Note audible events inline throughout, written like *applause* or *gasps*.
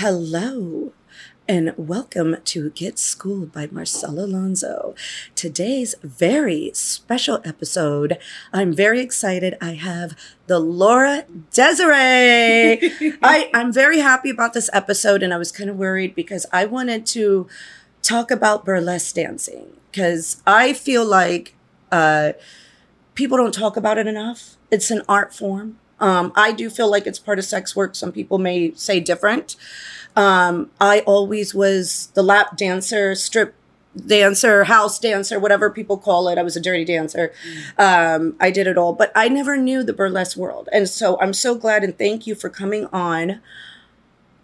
Hello, and welcome to Get Schooled by Marcella Alonso. Today's very special episode. I'm very excited. I have the Laura Desiree. *laughs* I, I'm very happy about this episode, and I was kind of worried because I wanted to talk about burlesque dancing because I feel like uh, people don't talk about it enough. It's an art form um, I do feel like it's part of sex work. Some people may say different. Um, I always was the lap dancer, strip dancer, house dancer, whatever people call it. I was a dirty dancer. Um, I did it all, but I never knew the burlesque world. And so I'm so glad and thank you for coming on.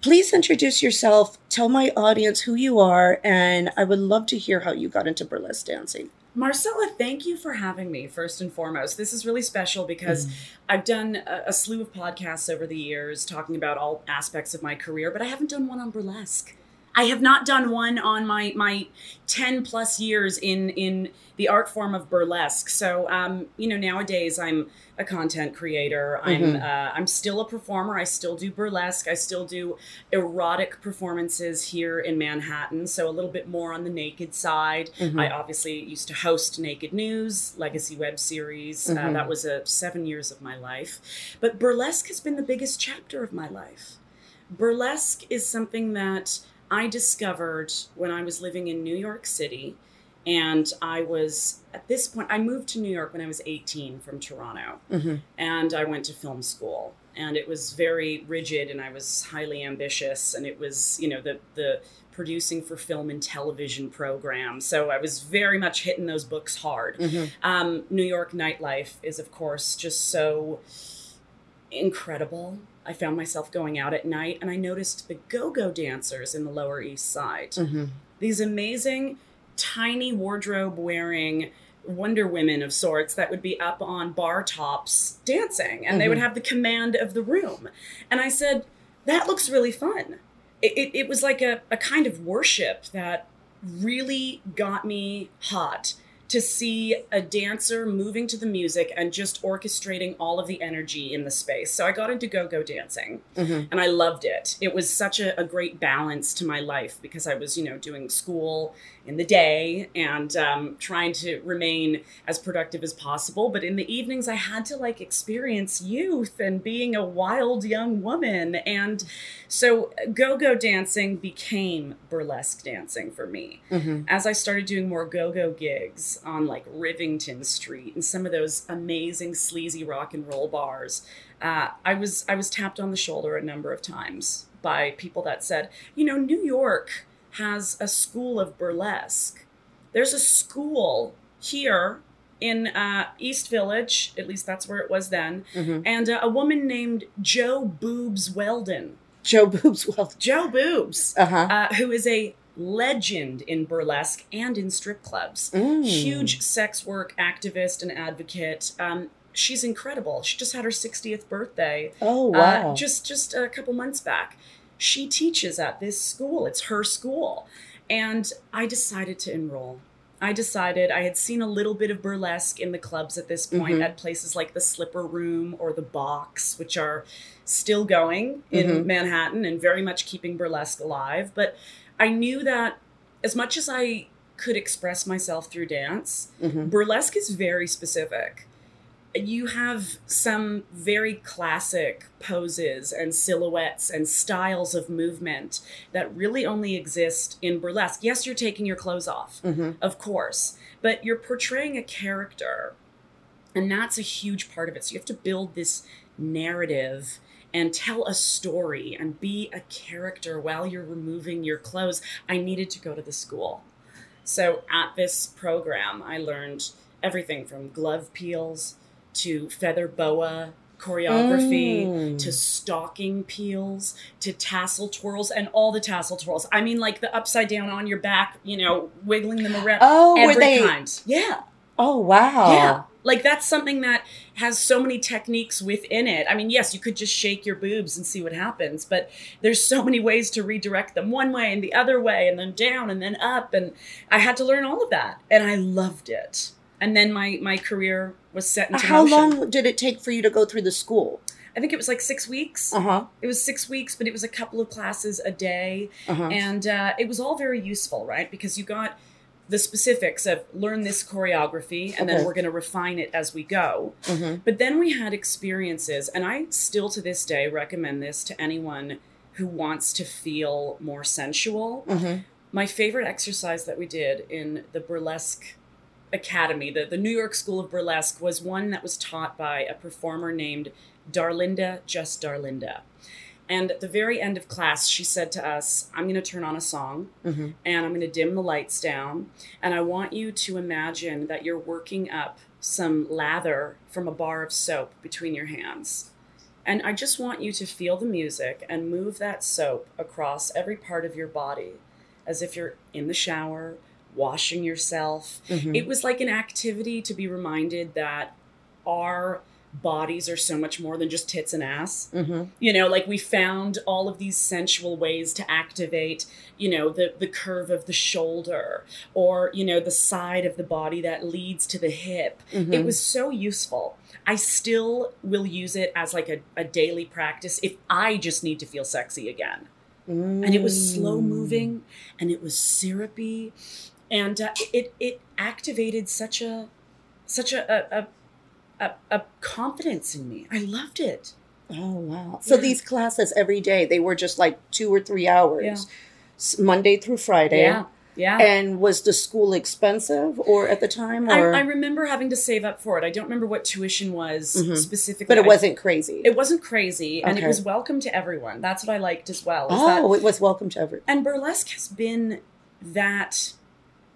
Please introduce yourself, tell my audience who you are, and I would love to hear how you got into burlesque dancing. Marcella, thank you for having me, first and foremost. This is really special because mm. I've done a, a, slew of podcasts over the years talking about all aspects of my career, but I haven't done one on burlesque. I have not done one on my my ten plus years in in the art form of burlesque. So um, you know, nowadays I'm a content creator. I'm mm-hmm. uh, I'm still a performer. I still do burlesque. I still do erotic performances here in Manhattan. So a little bit more on the naked side. Mm-hmm. I obviously used to host Naked News, legacy web series. Uh, mm-hmm. Uh, that was a seven years of my life. But burlesque has been the biggest chapter of my life. Burlesque is something that I discovered when I was living in New York City. And I was, at this point, I moved to New York when I was 18 from Toronto. Mm-hmm. And I went to film school. And it was very rigid, and I was highly ambitious. And it was, you know, the, the producing for film and television programs. So I was very much hitting those books hard. Mm-hmm. Um, New York nightlife is, of course, just so incredible I found myself going out at night and I noticed the go go dancers in the Lower East Side. Mm-hmm. These amazing, tiny wardrobe wearing Wonder Women of sorts that would be up on bar tops dancing and mm-hmm. they would mm-hmm. have the command of the room. And I said, that looks really fun. It, it, it was like a, a kind of worship that really got me hot to see a dancer moving to the music and just orchestrating all of the energy in the space. So I got into go go dancing mm-hmm. and I loved it. It was such a, a, great balance to my life because I was, you know, doing school in the day and um, trying to remain as productive as possible. But in the evenings, I had to like experience youth and being a wild young woman. And so go go dancing became burlesque dancing for me. Mm-hmm. As I started doing more go go gigs on like Rivington Street and some of those amazing sleazy rock and roll bars, uh, I was I was tapped on the shoulder a number of times by people that said, you know, New York has a school of burlesque. There's a school here in uh, East Village, at least that's where it was then, mm-hmm. and uh, a woman named Jo Boobs Weldon. Jo Boobs Weldon. Jo Boobs, uh-huh. uh, who is a legend in burlesque and in strip clubs. Mm. Huge sex work activist and advocate. Um, she's incredible. She just had her 60th birthday. Oh uh, wow! just just a couple months back she teaches at this school. It's her school. And I decided to enroll. I decided I had seen a little bit of burlesque in the clubs at this point mm-hmm. at places like the Slipper Room or the Box, which are still going in mm-hmm. Manhattan and very much keeping burlesque alive. But I knew that as much as I could express myself through dance, mm-hmm. burlesque is very specific you have some very classic poses and silhouettes and styles of movement that really only exist in burlesque. Yes, you're taking your clothes off, Mm-hmm. of course, but you're portraying a character. And that's a huge part of it. So you have to build this narrative and tell a story and be a character while you're removing your clothes. I needed to go to the school. So at this program, I learned everything from glove peels to feather boa choreography Mm. to stocking peels to tassel twirls and all the tassel twirls. I mean, like the upside down on your back, you know, wiggling them around. Oh, were every they? kind. Yeah. Oh, wow. Yeah. Like that's something that has so many techniques within it. I mean, yes, you could just shake your boobs and see what happens, but there's so many ways to redirect them one way and the other way and then down and then up and I had to learn all of that and I loved it. And then my my career was set into How motion. long did it take for you to go through the school? I think it was like 6 weeks. Uh huh. It was 6 weeks, but it was a couple of classes a day Uh huh. and uh, it was all very useful, right? Because you got the specifics of learn this choreography and Okay. then we're going to refine it as we go. hmm But then we had experiences, and I still to this day recommend this to anyone who wants to feel more sensual. hmm My favorite exercise that we did in the burlesque academy, the, the New York School of Burlesque, was one that was taught by a performer named Darlinda, just Darlinda. And at the very end of class, she said to us, I'm going to turn on a song hmm and I'm going to dim the lights down. And I want you to imagine that you're working up some lather from a bar of soap between your hands. And I just want you to feel the music and move that soap across every part of your body as if you're in the shower, washing yourself. hmm It was like an activity to be reminded that our bodies are so much more than just tits and ass. Hmm you know like we found all of these sensual ways to activate you know the the curve of the shoulder or you know the side of the body that leads to the hip. Mm-hmm. it was so useful. I still will use it as like a, a daily practice if i just need to feel sexy again. And it was slow Mm. moving and it was syrupy and uh, it it activated such a such a a, a a, a confidence in me i loved it Oh wow! So Yeah. these classes every day they were just like two or three hours, Yeah. Monday through Friday. yeah yeah And was the school expensive or at the time I, or? I remember having to save up for it. I don't remember what tuition was Mhm. specifically, but it I- wasn't crazy. It wasn't crazy, and it was welcome to everyone. That's what I liked as well. is that- oh, it was welcome to everyone. and burlesque has been that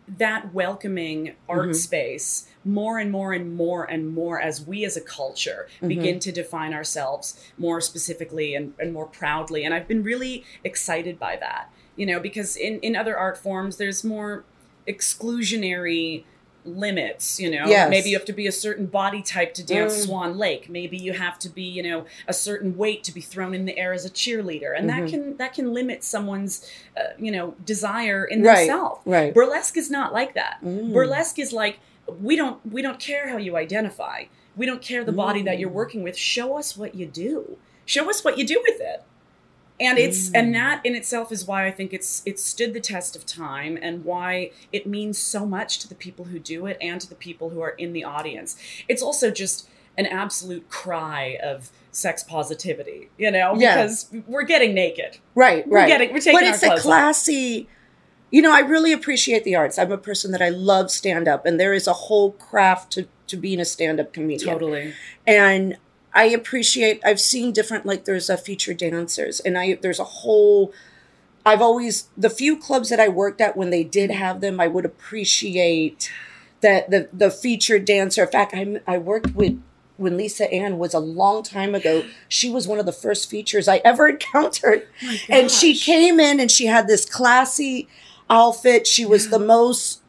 that welcoming art Mhm. space more and more and more and more as we as a culture Mhm. begin to define ourselves more specifically and, and more proudly and i've been really excited by that you know because in, in other art forms there's more exclusionary limits you know Yes. maybe you have to be a certain body type to dance Mm. swan lake maybe you have to be you know a certain weight to be thrown in the air as a cheerleader and Mhm. that can that can limit someone's uh, you know desire in Right. themselves Right. burlesque is not like that Mm. burlesque is like we don't we don't care how you identify we don't care the body that you're Mm. working with show us what you do show us what you do with it and it's Mm. and that in itself is why i think it's it's stood the test of time and why it means so much to the people who do it and to the people who are in the audience it's also just an absolute cry of sex positivity you know Yeah. because we're getting naked Right. we're Right. getting we're taking but it's a clothes off. classy you know i really appreciate the arts i'm a person that i love stand up and there is a whole craft to, to being a stand-up comedian totally and i appreciate i've seen different like there's a featured dancers and i there's a whole i've always the few clubs that i worked at when they did have them i would appreciate that the the featured dancer in fact i i worked with when Lisa Ann was a long time ago, she was one of the first features I ever *laughs* encountered oh and she came in and she had this classy outfit. She was the most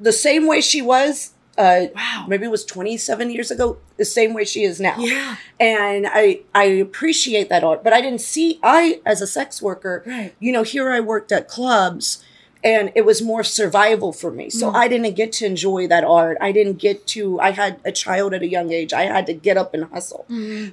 the same way she was. Uh, wow maybe it was 27 years ago. The same way she is now. yeah And I I appreciate that art, but I didn't see. I as a sex worker, right you know, here I worked at clubs. And it was more survival for me. So Mm. I didn't get to enjoy that art. I didn't get to, I had a child at a young age. I had to get up and hustle.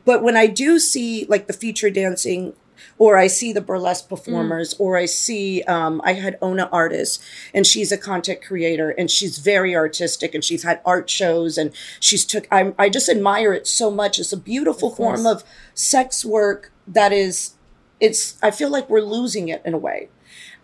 But when I do see like the feature dancing, or I see the burlesque performers, or I see um, I had Ona Artist, and she's a content creator, and she's very artistic, and she's had art shows, and she's took. I I just admire it so much. It's a beautiful Of form of sex work that is. It's. I feel like we're losing it in a way.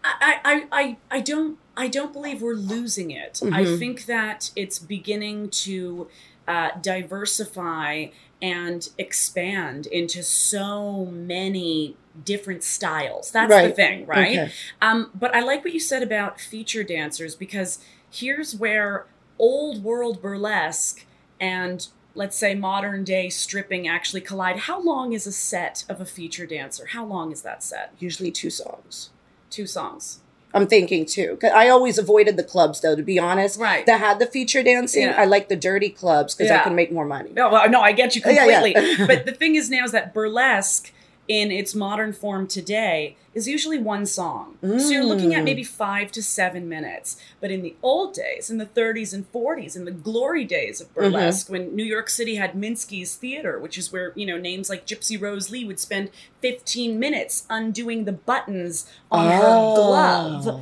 I, I, I, I don't I don't believe we're losing it. I Mhm. think that it's beginning to uh, diversify and expand into so many different styles. That's the thing, right? Okay. Um, but I like what you said about feature dancers because here's where old world burlesque and let's say modern day stripping actually collide. How long is a set of a feature dancer? How long is that set? Usually two songs. Two songs. I'm thinking too. I always avoided the clubs though, to be honest. Right. That had the feature dancing. Yeah. I like the dirty clubs because I can make more money. No, well, no, I get you *laughs* Yeah, yeah. completely. but *laughs* the thing is now is that burlesque in its modern form today is usually one song. So you're looking at Mm. maybe five to seven minutes. But in the old days, in the 30s and 40s, in the glory days of Mm-hmm. burlesque, when New York City had Minsky's Theater, which is where, you know, names like Gypsy Rose Lee would spend 15 minutes undoing the buttons on her glove Oh.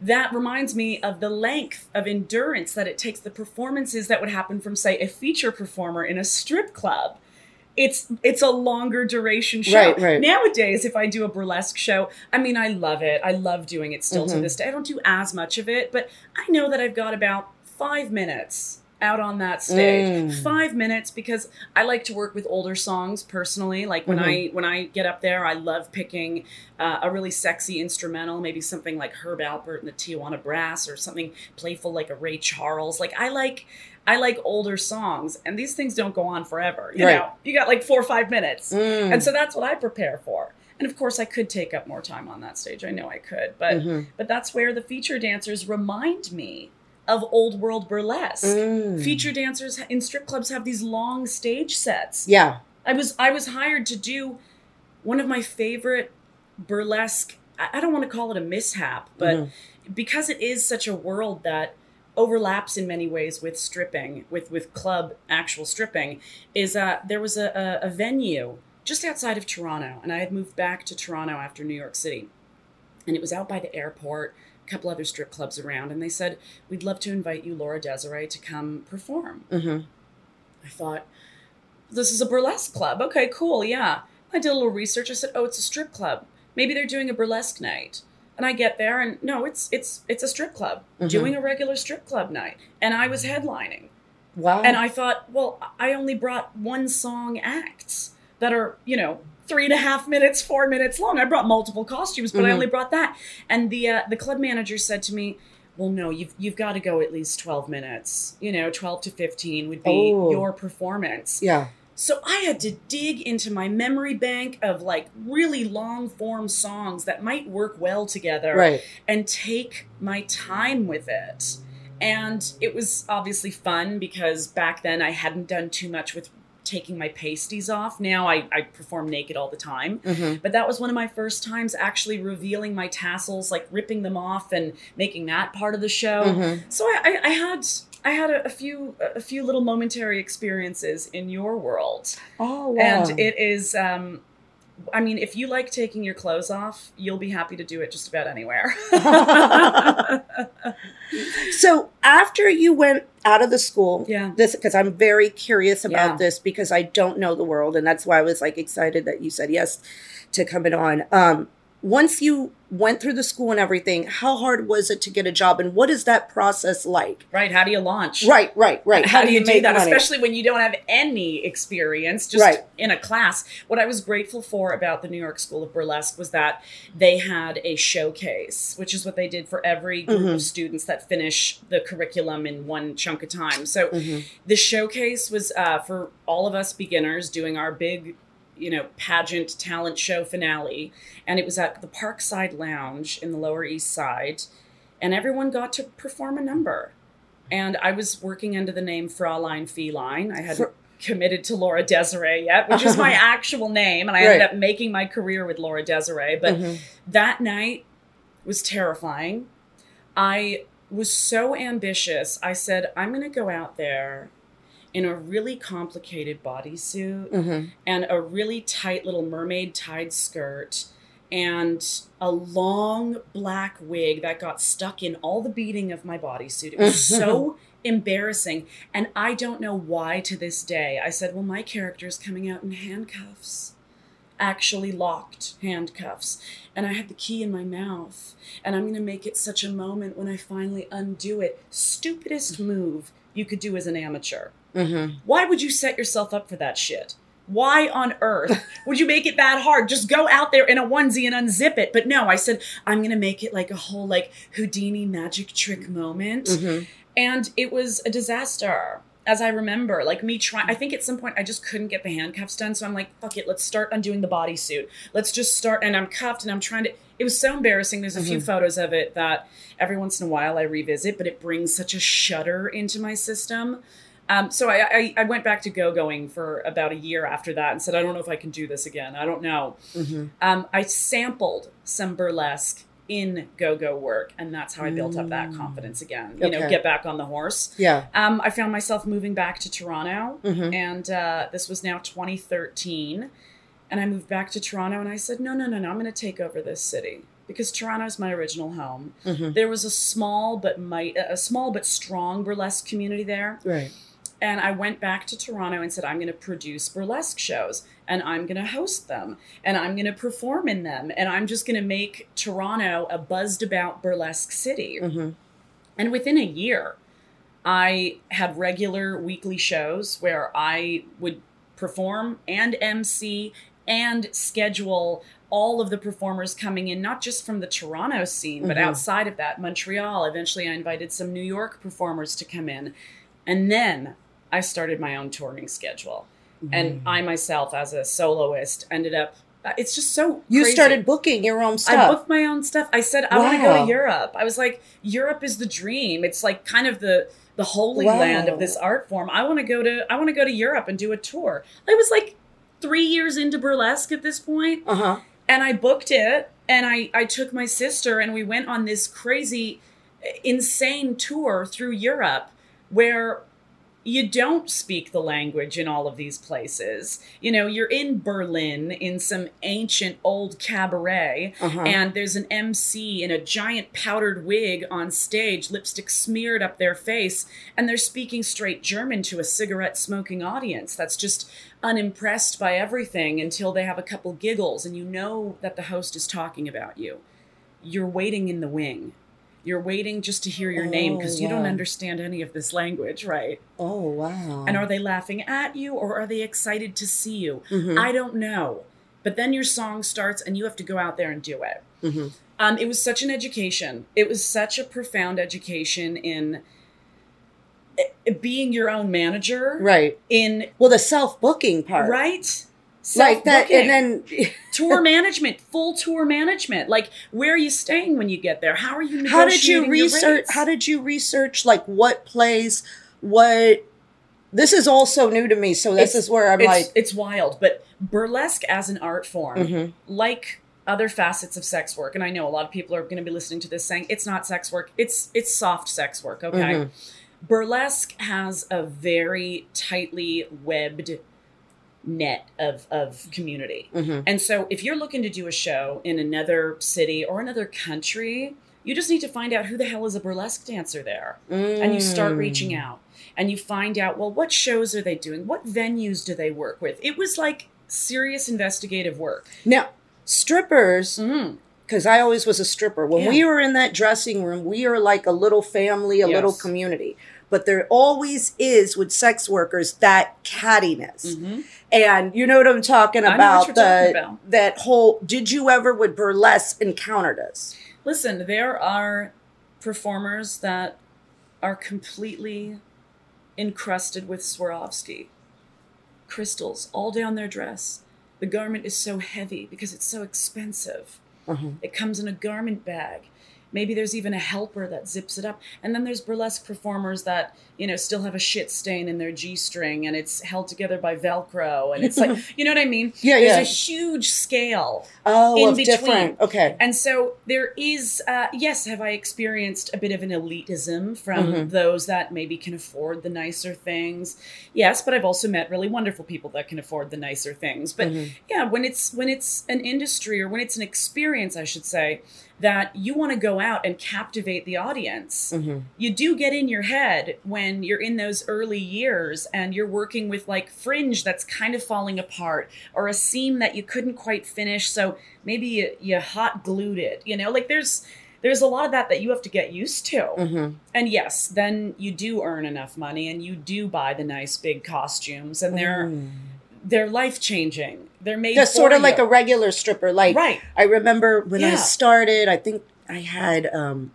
that reminds me of the length of endurance that it takes the performances that would happen from say a feature performer in a strip club it's it's a longer duration show. Right, right. nowadays if i do a burlesque show i mean i love it. I love doing it still to Mhm. this day. I don't do as much of it but i know that i've got about five minutes out on that stage. Mm. five minutes because i like to work with older songs personally. Like when i when i get up there i love picking uh, a really sexy instrumental maybe something like herb alpert and the tijuana brass or something playful like a ray charles. Like i like i like older songs and these things don't go on forever you Right. know you got like four or five minutes Mm. and so that's what i prepare for and of course i could take up more time on that stage i know i could but Mhm. but that's where the feature dancers remind me of old world burlesque Mm. feature dancers in strip clubs have these long stage sets Yeah. I was I was hired to do one of my favorite burlesque. I don't want to call it a mishap, but Mhm. because it is such a world that overlaps in many ways with stripping, with with club actual stripping, is uh there was a, a, a venue just outside of Toronto, and I had moved back to Toronto after New York City, and it was out by the airport. A couple other strip clubs around, and they said, "We'd love to invite you, Laura Desiree, to come perform." Mhm. I thought, this is a burlesque club. Okay, cool, yeah. I did a little research. I said, oh, it's a strip club. Maybe they're doing a burlesque night. And I get there and no, it's it's it's a strip club Mhm. doing a regular strip club night. And I was headlining. Wow. And I thought, well, I only brought one song acts that are, you know, three and a half minutes, four minutes long. I brought multiple costumes, but I Mhm. only brought that. And the uh, the club manager said to me, "Well, no, you've you've got to go at least twelve minutes. You know, twelve to fifteen would be Oh. your performance." yeah. So I had to dig into my memory bank of like really long form songs that might work well together Right. and take my time with it. And it was obviously fun because back then I hadn't done too much with taking my pasties off. Now I, I perform naked all the time. Mhm. But that was one of my first times actually revealing my tassels, like ripping them off and making that part of the show. Mhm. So I, I, I had I had a, a few a few little momentary experiences in your world. Oh wow. And it is um I mean, if you like taking your clothes off, you'll be happy to do it just about anywhere. *laughs* *laughs* so after you went out of the school, yeah. this because I'm very curious about Yeah. this because I don't know the world, and that's why I was like excited that you said yes to coming on. Um, once you went through the school and everything, how hard was it to get a job, and what is that process like? Right. How do you launch? Right, right, right. How, do you do make that? money? Especially when you don't have any experience, just Right. in a class. What I was grateful for about the New York School of Burlesque was that they had a showcase, which is what they did for every group Mhm. of students that finish the curriculum in one chunk of time. So Mhm. the showcase was uh, for all of us beginners doing our big you know pageant talent show finale and it was at the parkside lounge in the lower east side and everyone got to perform a number and i was working under the name fraulein feline i hadn't For- committed to laura desiree yet which is my *laughs* actual name and i ended up making my career with laura desiree but Mhm. that night was terrifying. I was so ambitious. I said, I'm going to go out there in a really complicated bodysuit Mhm. and a really tight little mermaid tied skirt and a long black wig that got stuck in all the beading of my bodysuit. It was so *laughs* embarrassing. And I don't know why to this day. I said, well, my character is coming out in handcuffs. Actually locked handcuffs. And I had the key in my mouth. And I'm going to make it such a moment when I finally undo it. Stupidest move you could do as an amateur. Mhm. Why would you set yourself up for that shit? Why on earth *laughs* would you make it that hard? Just go out there in a onesie and unzip it. But no, I said, I'm going to make it like a whole like Houdini magic trick moment. Mhm. And it was a disaster. As I remember, like me trying, I think at some point I just couldn't get the handcuffs done. So I'm like, fuck it, let's start undoing the bodysuit. Let's just start. And I'm cuffed and I'm trying to, it was so embarrassing. There's a few photos of it that every once in a while I revisit, but it brings such a shudder into my system. Um, so I, I, I went back to go going for about a year after that and said, I don't know if I can do this again. I don't know. Mhm. Um, I sampled some burlesque in go go work, and that's how I built up that Mm. confidence again. You know, get back on the horse. Yeah. Um, I found myself moving back to Toronto, Mhm. and uh, this was now 2013. And I moved back to Toronto, and I said, No, no, no, no, I'm going to take over this city because Toronto is my original home. Mhm. There was a small but might a small but strong burlesque community there, Right. And I went back to Toronto and said, I'm going to produce burlesque shows and I'm going to host them and I'm going to perform in them and I'm just going to make Toronto a buzzed about burlesque city. Mhm. And within a year, I had regular weekly shows where I would perform and MC and schedule all of the performers coming in, not just from the Toronto scene, but Mhm. outside of that, Montreal. Eventually, I invited some New York performers to come in. And then I started my own touring schedule. And Mm-hmm. I myself, as a soloist, ended up. It's just so. You crazy. started booking your own stuff. I booked my own stuff. I said I want to go to Europe. I was like, Europe is the dream. It's like kind of the the holy Wow. land of this art form. I want to go to I want to go to Europe and do a tour. I was like 3 years into burlesque at this point uh huh. and I booked it and I I took my sister and we went on this crazy insane tour through Europe where you don't speak the language in all of these places. You know, you're in Berlin in some ancient old cabaret Uh-huh. and there's an MC in a giant powdered wig on stage, lipstick smeared up their face, and they're speaking straight German to a cigarette smoking audience that's just unimpressed by everything until they have a couple giggles and you know that the host is talking about you. You're waiting in the wing. You're waiting just to hear your name Oh, because you don't understand any of this language, right? Oh wow. And are they laughing at you or are they excited to see you? Mhm. I don't know. But then your song starts and you have to go out there and do it. Mhm. Um, it was such an education. It was such a profound education in eh, being your own manager. Right. In Well, the self booking part. right. Like that, and then *laughs* tour management, full tour management. Like, where are you staying when you get there? How are you? how did you research? How did you research like what plays, what? This is all so new to me. So this It's- is where I'm it's, like, it's wild. But burlesque as an art form, Mhm. like other facets of sex work, and I know a lot of people are going to be listening to this saying it's not sex work. It's it's soft sex work. Okay. Mhm. Burlesque has a very tightly webbed net of of community. Mhm. And so if you're looking to do a show in another city or another country, you just need to find out who the hell is a burlesque dancer there. And you start Mm. reaching out and you find out, well, what shows are they doing? What venues do they work with? It was like serious investigative work. Now, strippers, Mm. because I always was a stripper. When Yeah. we were in that dressing room, we are like a little family, a little community. But there always is with sex workers that cattiness. hmm And you know what I'm talking I know what about? you're the talking about. that whole did you ever with burlesque encounter this? Listen, there are performers that are completely encrusted with Swarovski crystals all down their dress. The garment is so heavy because it's so expensive. Uh-huh. It comes in a garment bag. Maybe there's even a helper that zips it up and then there's burlesque performers that you know still have a shit stain in their g-string and it's held together by velcro and it's like *laughs* you know what i mean Yeah, there's yeah. a huge scale Oh, in of between. different. Okay. and so there is, uh, yes, have I experienced a bit of an elitism from Mhm. those that maybe can afford the nicer things? Yes, but I've also met really wonderful people that can afford the nicer things. But Mhm. yeah, when it's when it's an industry or when it's an experience, I should say, that you want to go out and captivate the audience Mhm. you do get in your head when you're in those early years and you're working with like fringe that's kind of falling apart or a seam that you couldn't quite finish so maybe you, you hot glued it you know like there's there's a lot of that that you have to get used to Mhm. and yes then you do earn enough money and you do buy the nice big costumes and they're Mm. They're life changing they're made for sort of like a regular stripper. Like right I remember when I started, I think I had um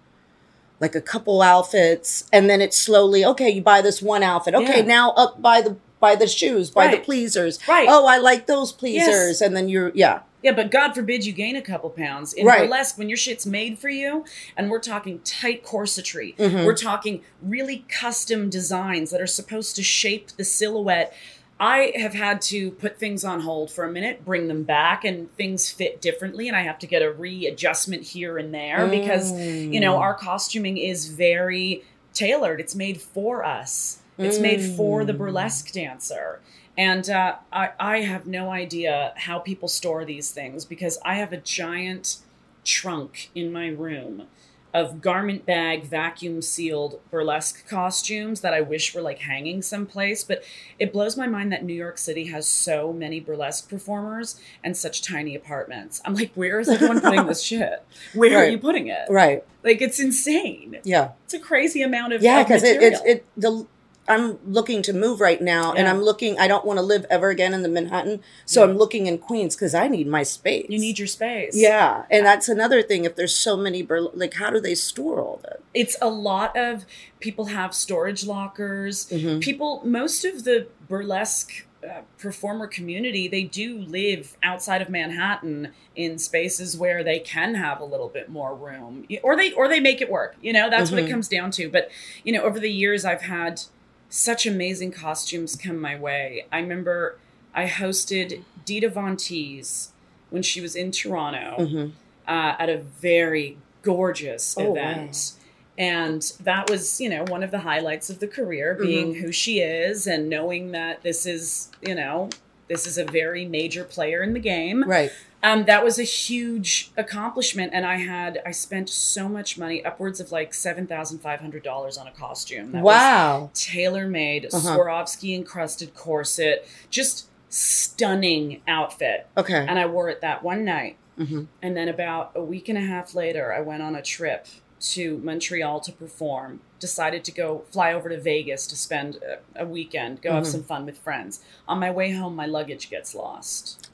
like a couple outfits and then it's slowly, okay, you buy this one outfit. Okay, Yeah. now up by the by the shoes, by the pleasers. right Oh, I like those pleasers. And then you're yeah. Yeah, but God forbid you gain a couple pounds. In Right. burlesque, when your shit's made for you, and we're talking tight corsetry, Mhm. we're talking really custom designs that are supposed to shape the silhouette. I have had to put things on hold for a minute, bring them back, and things fit differently, and I have to get a readjustment here and there because you know Mm. our costuming is very tailored. It's made for us. It's made for the Mm. burlesque dancer. And uh, I, I have no idea how people store these things because I have a giant trunk in my room of garment bag vacuum sealed burlesque costumes that I wish were like hanging someplace. But it blows my mind that New York City has so many burlesque performers and such tiny apartments. I'm like, where is everyone *laughs* putting this shit? Where are you putting it? Right. Like, it's insane. Yeah. It's a crazy amount of Yeah, because it, material. it the I'm looking to move right now, and I'm looking. I don't want to live ever again in the Manhattan, so Yeah. I'm looking in Queens because I need my space. You need your space. Yeah, and that's another thing. If there's so many, bur- like, how do they store all that? It's a lot of people have storage lockers. Mhm. People, most of the burlesque uh, performer community, they do live outside of Manhattan in spaces where they can have a little bit more room, or they or they make it work. You know, that's what it Mhm. comes down to. But you know, over the years, I've had such amazing costumes come my way. I remember I hosted Dita Von Teese when she was in Toronto Mhm. uh, at a very gorgeous Oh, event. And that was, you know, one of the highlights of the career, being who she is and knowing that this is, you know, this is a very major player in the game. Right. Um, that was a huge accomplishment, and I had I spent so much money, upwards of like seven thousand five hundred dollars on a costume. That wow. tailor made, Uh-huh. Swarovski encrusted corset, just stunning outfit. Okay. And I wore it that one night. Mhm. And then about a week and a half later, I went on a trip to Montreal to perform. Decided to go fly over to Vegas to spend a, a weekend, go have Mhm. some fun with friends. On my way home, my luggage gets lost,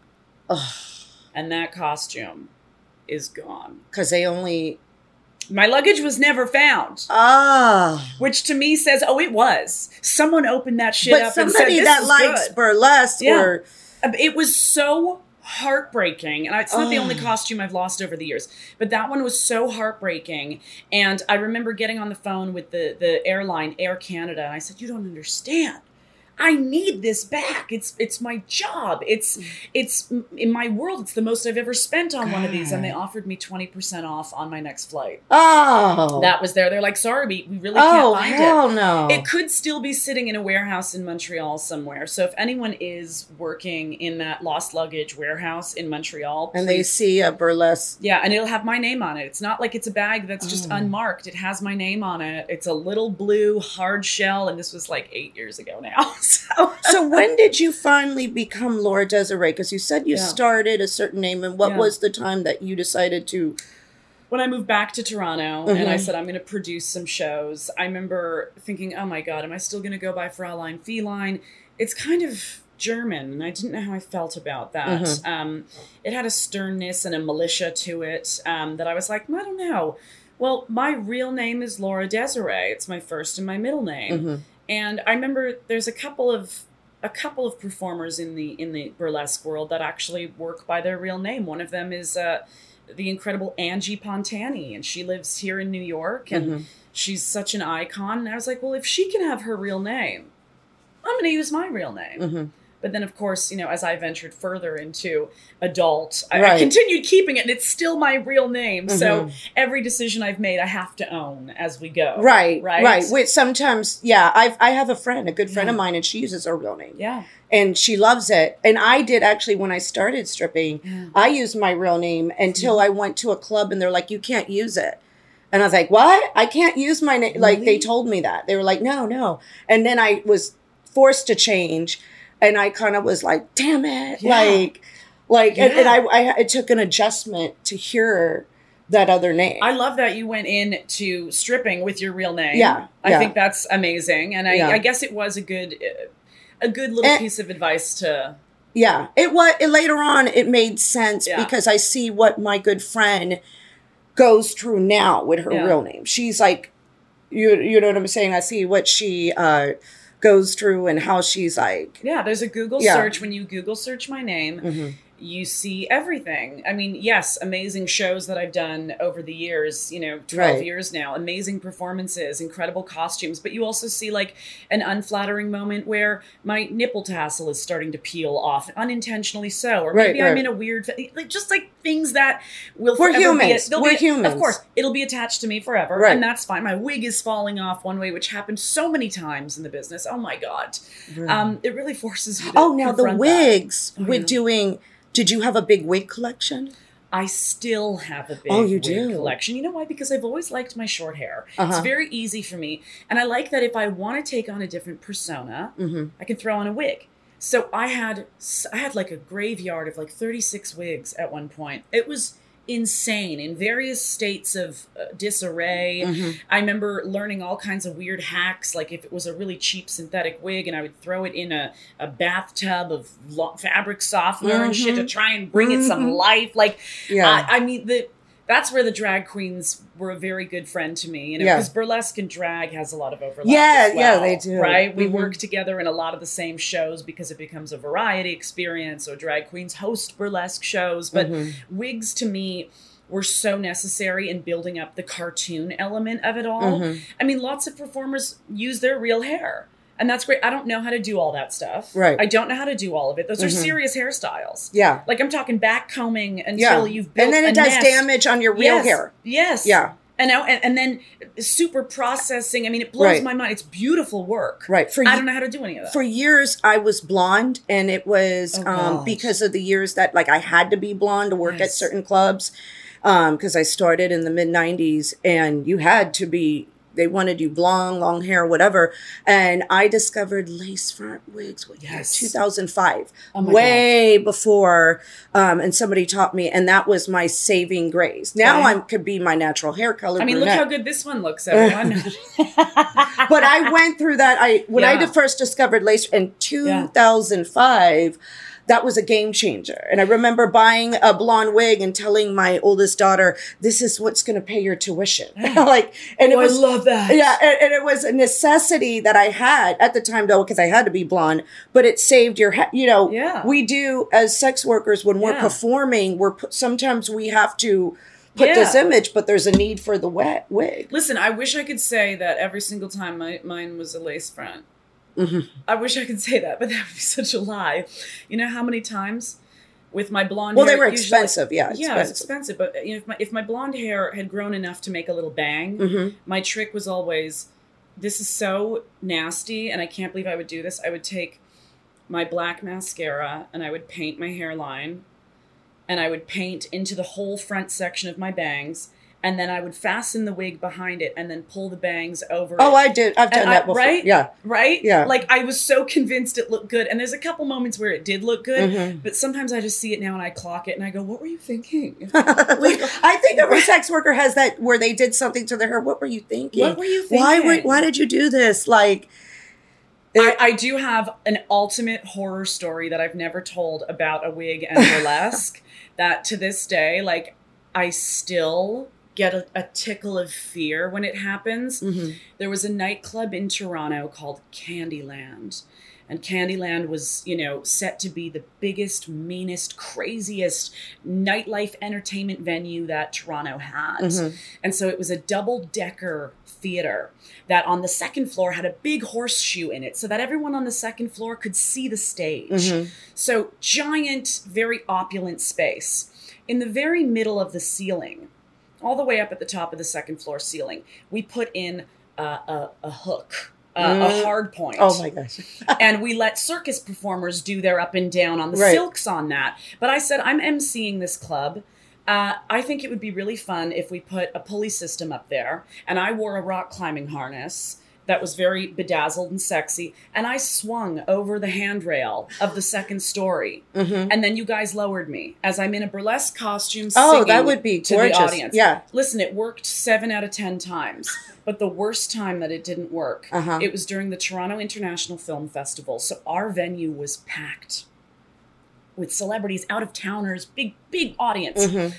Ugh. And that costume is gone. Because they only My luggage was never found, ah. which to me says, "Oh, it was. Someone opened that shit But up and said somebody this that likes good." burlesque Yeah. or it was so heartbreaking and it's not the only Oh. costume i've lost over the years but that one was so heartbreaking and i remember getting on the phone with the the airline air canada and i said you don't understand i need this back it's it's my job it's it's in my world it's the most i've ever spent on one of these and they offered me 20% off on my next flight oh that was there they're like sorry we, we really oh can't find it hell no it could still be sitting in a warehouse in Montreal somewhere. So if anyone is working in that lost luggage warehouse in Montreal, and they see a burlesque yeah, and it'll have my name on it. It's not like it's a bag that's just Oh. unmarked. It has my name on it. It's a little blue hard shell, and this was like eight years ago now. *laughs* So *laughs* so when did you finally become Laura Desiree? Because you said you Yeah. started a certain name, and what Yeah. was the time that you decided to? when I moved back to Toronto and I Mhm. said I'm going to produce some shows, I remember thinking, "Oh my god, am I still going to go by Fraulein Feline?" It's kind of German, and I didn't know how I felt about that. Mhm. Um, it had a sternness and a militia to it um, that I was like, I don't know. Well, my real name is Laura Desiree. It's my first and my middle name. Mhm. And I remember there's a couple of a couple of performers in the in the burlesque world that actually work by their real name. One of them is uh, the incredible Angie Pontani, and she lives here in New York, and Mhm. she's such an icon. And I was like, well, if she can have her real name, I'm going to use my real name. Mhm. But then, of course, you know, as I ventured further into adult, I, I continued keeping it, and it's still my real name. So Mhm. every decision I've made, I have to own as we go. Right, Right. right, Which sometimes, yeah, I I have a friend, a good friend of mine, and she uses her real name, Yeah. and she loves it. And I did actually when I started stripping, Yeah. I used my real name until Mm-hmm. I went to a club, and they're like, "You can't use it." And I was like, "What? I can't use my name?" Like they told me that. They were like, "No, no." And then I was forced to change, and I kind of was like, "Damn it!" Yeah. Like, like, and, and Yeah. I, I took an adjustment to hear that other name. I love that you went in to stripping with your real name. Yeah, I yeah. think that's amazing, and I, Yeah. I guess it was a good, a good little Eh. piece of advice to. Yeah, it was it, later on. It made sense Yeah. because I see what my good friend goes through now with her Yeah. real name. She's like, you you know what I'm saying. I see what she uh, goes through and how she's like. Yeah, there's a Google Yeah. search. When you Google search my name, mhm. You see everything. I mean, yes, amazing shows that I've done over the years, you know, 12 Right. years now, amazing performances, incredible costumes, but you also see like an unflattering moment where my nipple tassel is starting to peel off, unintentionally so, or Right, maybe I'm right. in a weird, like just like things that will We're forever be- humans. We're be- humans. Of course, it'll be attached to me forever, Right. and that's fine. My wig is falling off one way, which happened so many times in the business. Oh my god, um, it really forces you. To oh, now the confront that. wigs Oh, with yeah. doing. Did you have a big wig collection? I still have a big Oh, you wig do? collection. You know why? Because I've always liked my short hair. Uh-huh. It's very easy for me. And I like that if I want to take on a different persona, hmm I can throw on a wig. So I had I had like a graveyard of like 36 wigs at one point. It was insane in various states of uh, disarray. hmm I remember learning all kinds of weird hacks, like if it was a really cheap synthetic wig, and I would throw it in a, a bathtub of lo- fabric softener and shit to Mhm. try and bring it some Mhm. life. Like, Yeah. I mean, the that's where the drag queens were a very good friend to me, you know, Yeah. because burlesque and drag has a lot of overlap. Yeah, as yeah, they do. Right? We Mhm. work together in a lot of the same shows because it becomes a variety experience, So drag queens host burlesque shows. But Mhm. wigs to me were so necessary in building up the cartoon element of it all. Mhm. I mean, lots of performers use their real hair. And that's great. I don't know how to do all that stuff. Right. I don't know how to do all of it. Those are Mhm. serious hairstyles. Yeah. Like I'm talking back combing until Yeah. you've built And then it does nest. damage on your real Yes. hair. Yes. Yeah. And now and, and then super processing. I mean, it blows Right. my mind. It's beautiful work. Right. For I don't know how to do any of that. for years I was blonde and it was Oh, um, because of the years that like I had to be blonde to work at certain clubs because I started in the mid 90s and you had to be they wanted you blonde long hair whatever and I discovered lace front wigs what year? Yes. 2005 Oh way before um, and somebody taught me and that was my saving grace now Right. I could be my natural hair color I mean, look how good this one looks, everyone. *laughs* *laughs* but I went through that. I when I Yeah. did first discovered lace in 2005, that was a game changer. And I remember buying a blonde wig and telling my oldest daughter, "This is what's going to pay your tuition." Mm. *laughs* like, and it Oh, was I love that. yeah, and, and it was a necessity that I had at the time, though, because I had to be blonde. But it saved your, he- you know. Yeah. We do as sex workers when we're Yeah. performing. We're sometimes we have to put this image, but there's a need for the wet wig. Listen, I wish I could say that every single time my, mine was a lace front. Mhm. I wish I could say that, but *laughs* that would be such a lie. You know how many times with my blonde hair. Well, they were usually- expensive. Yeah, Yeah, it's expensive, but you know, if my, if my blonde hair had grown enough to make a little bang, hmm my trick was always this is so nasty and I can't believe I would do this. I would take my black mascara and I would paint my hairline and I would paint into the whole front section of my bangs and then I would fasten the wig behind it and then pull the bangs over Oh, it. I did. I've done And I- that before. right? Yeah. right? Yeah. Like I was so convinced it looked good and there's a couple moments where it did look good, Mhm. but sometimes I just see it now and I clock it and I go, "What were you thinking?" *laughs* We- I think every sex worker has that where they did something to their hair. What were you thinking? What were you thinking? Why? Were, why did you do this? Like, I, I do have an ultimate horror story that I've never told about a wig and burlesque. *laughs* that to this day, like, I still get a, a tickle of fear when it happens. mhm. There was a nightclub in Toronto called Candyland. and Candyland was, you know, set to be the biggest, meanest, craziest nightlife entertainment venue that Toronto had. Mhm. And so it was a double decker theater that on the second floor had a big horseshoe in it so that everyone on the second floor could see the stage. Mhm. So, giant, very opulent space. In the very middle of the ceiling, all the way up at the top of the second floor ceiling, we put in uh, a, a hook, uh, a Mm. hard point. Oh my gosh. *laughs* and we let circus performers do their up and down on the Right. silks on that. But I said, I'm emceeing this club. Uh, I think it would be really fun if we put a pulley system up there, and I wore a rock climbing harness that was very bedazzled and sexy, and I swung over the handrail of the second story, Mhm. and then you guys lowered me as I'm in a burlesque costume. Oh, that would be to gorgeous. the audience. Yeah. Listen, it worked seven out of ten times. But the worst time that it didn't work, Uh-huh. it was during the Toronto International Film Festival. So our venue was packed with celebrities, out of towners, big, big audience. Mhm.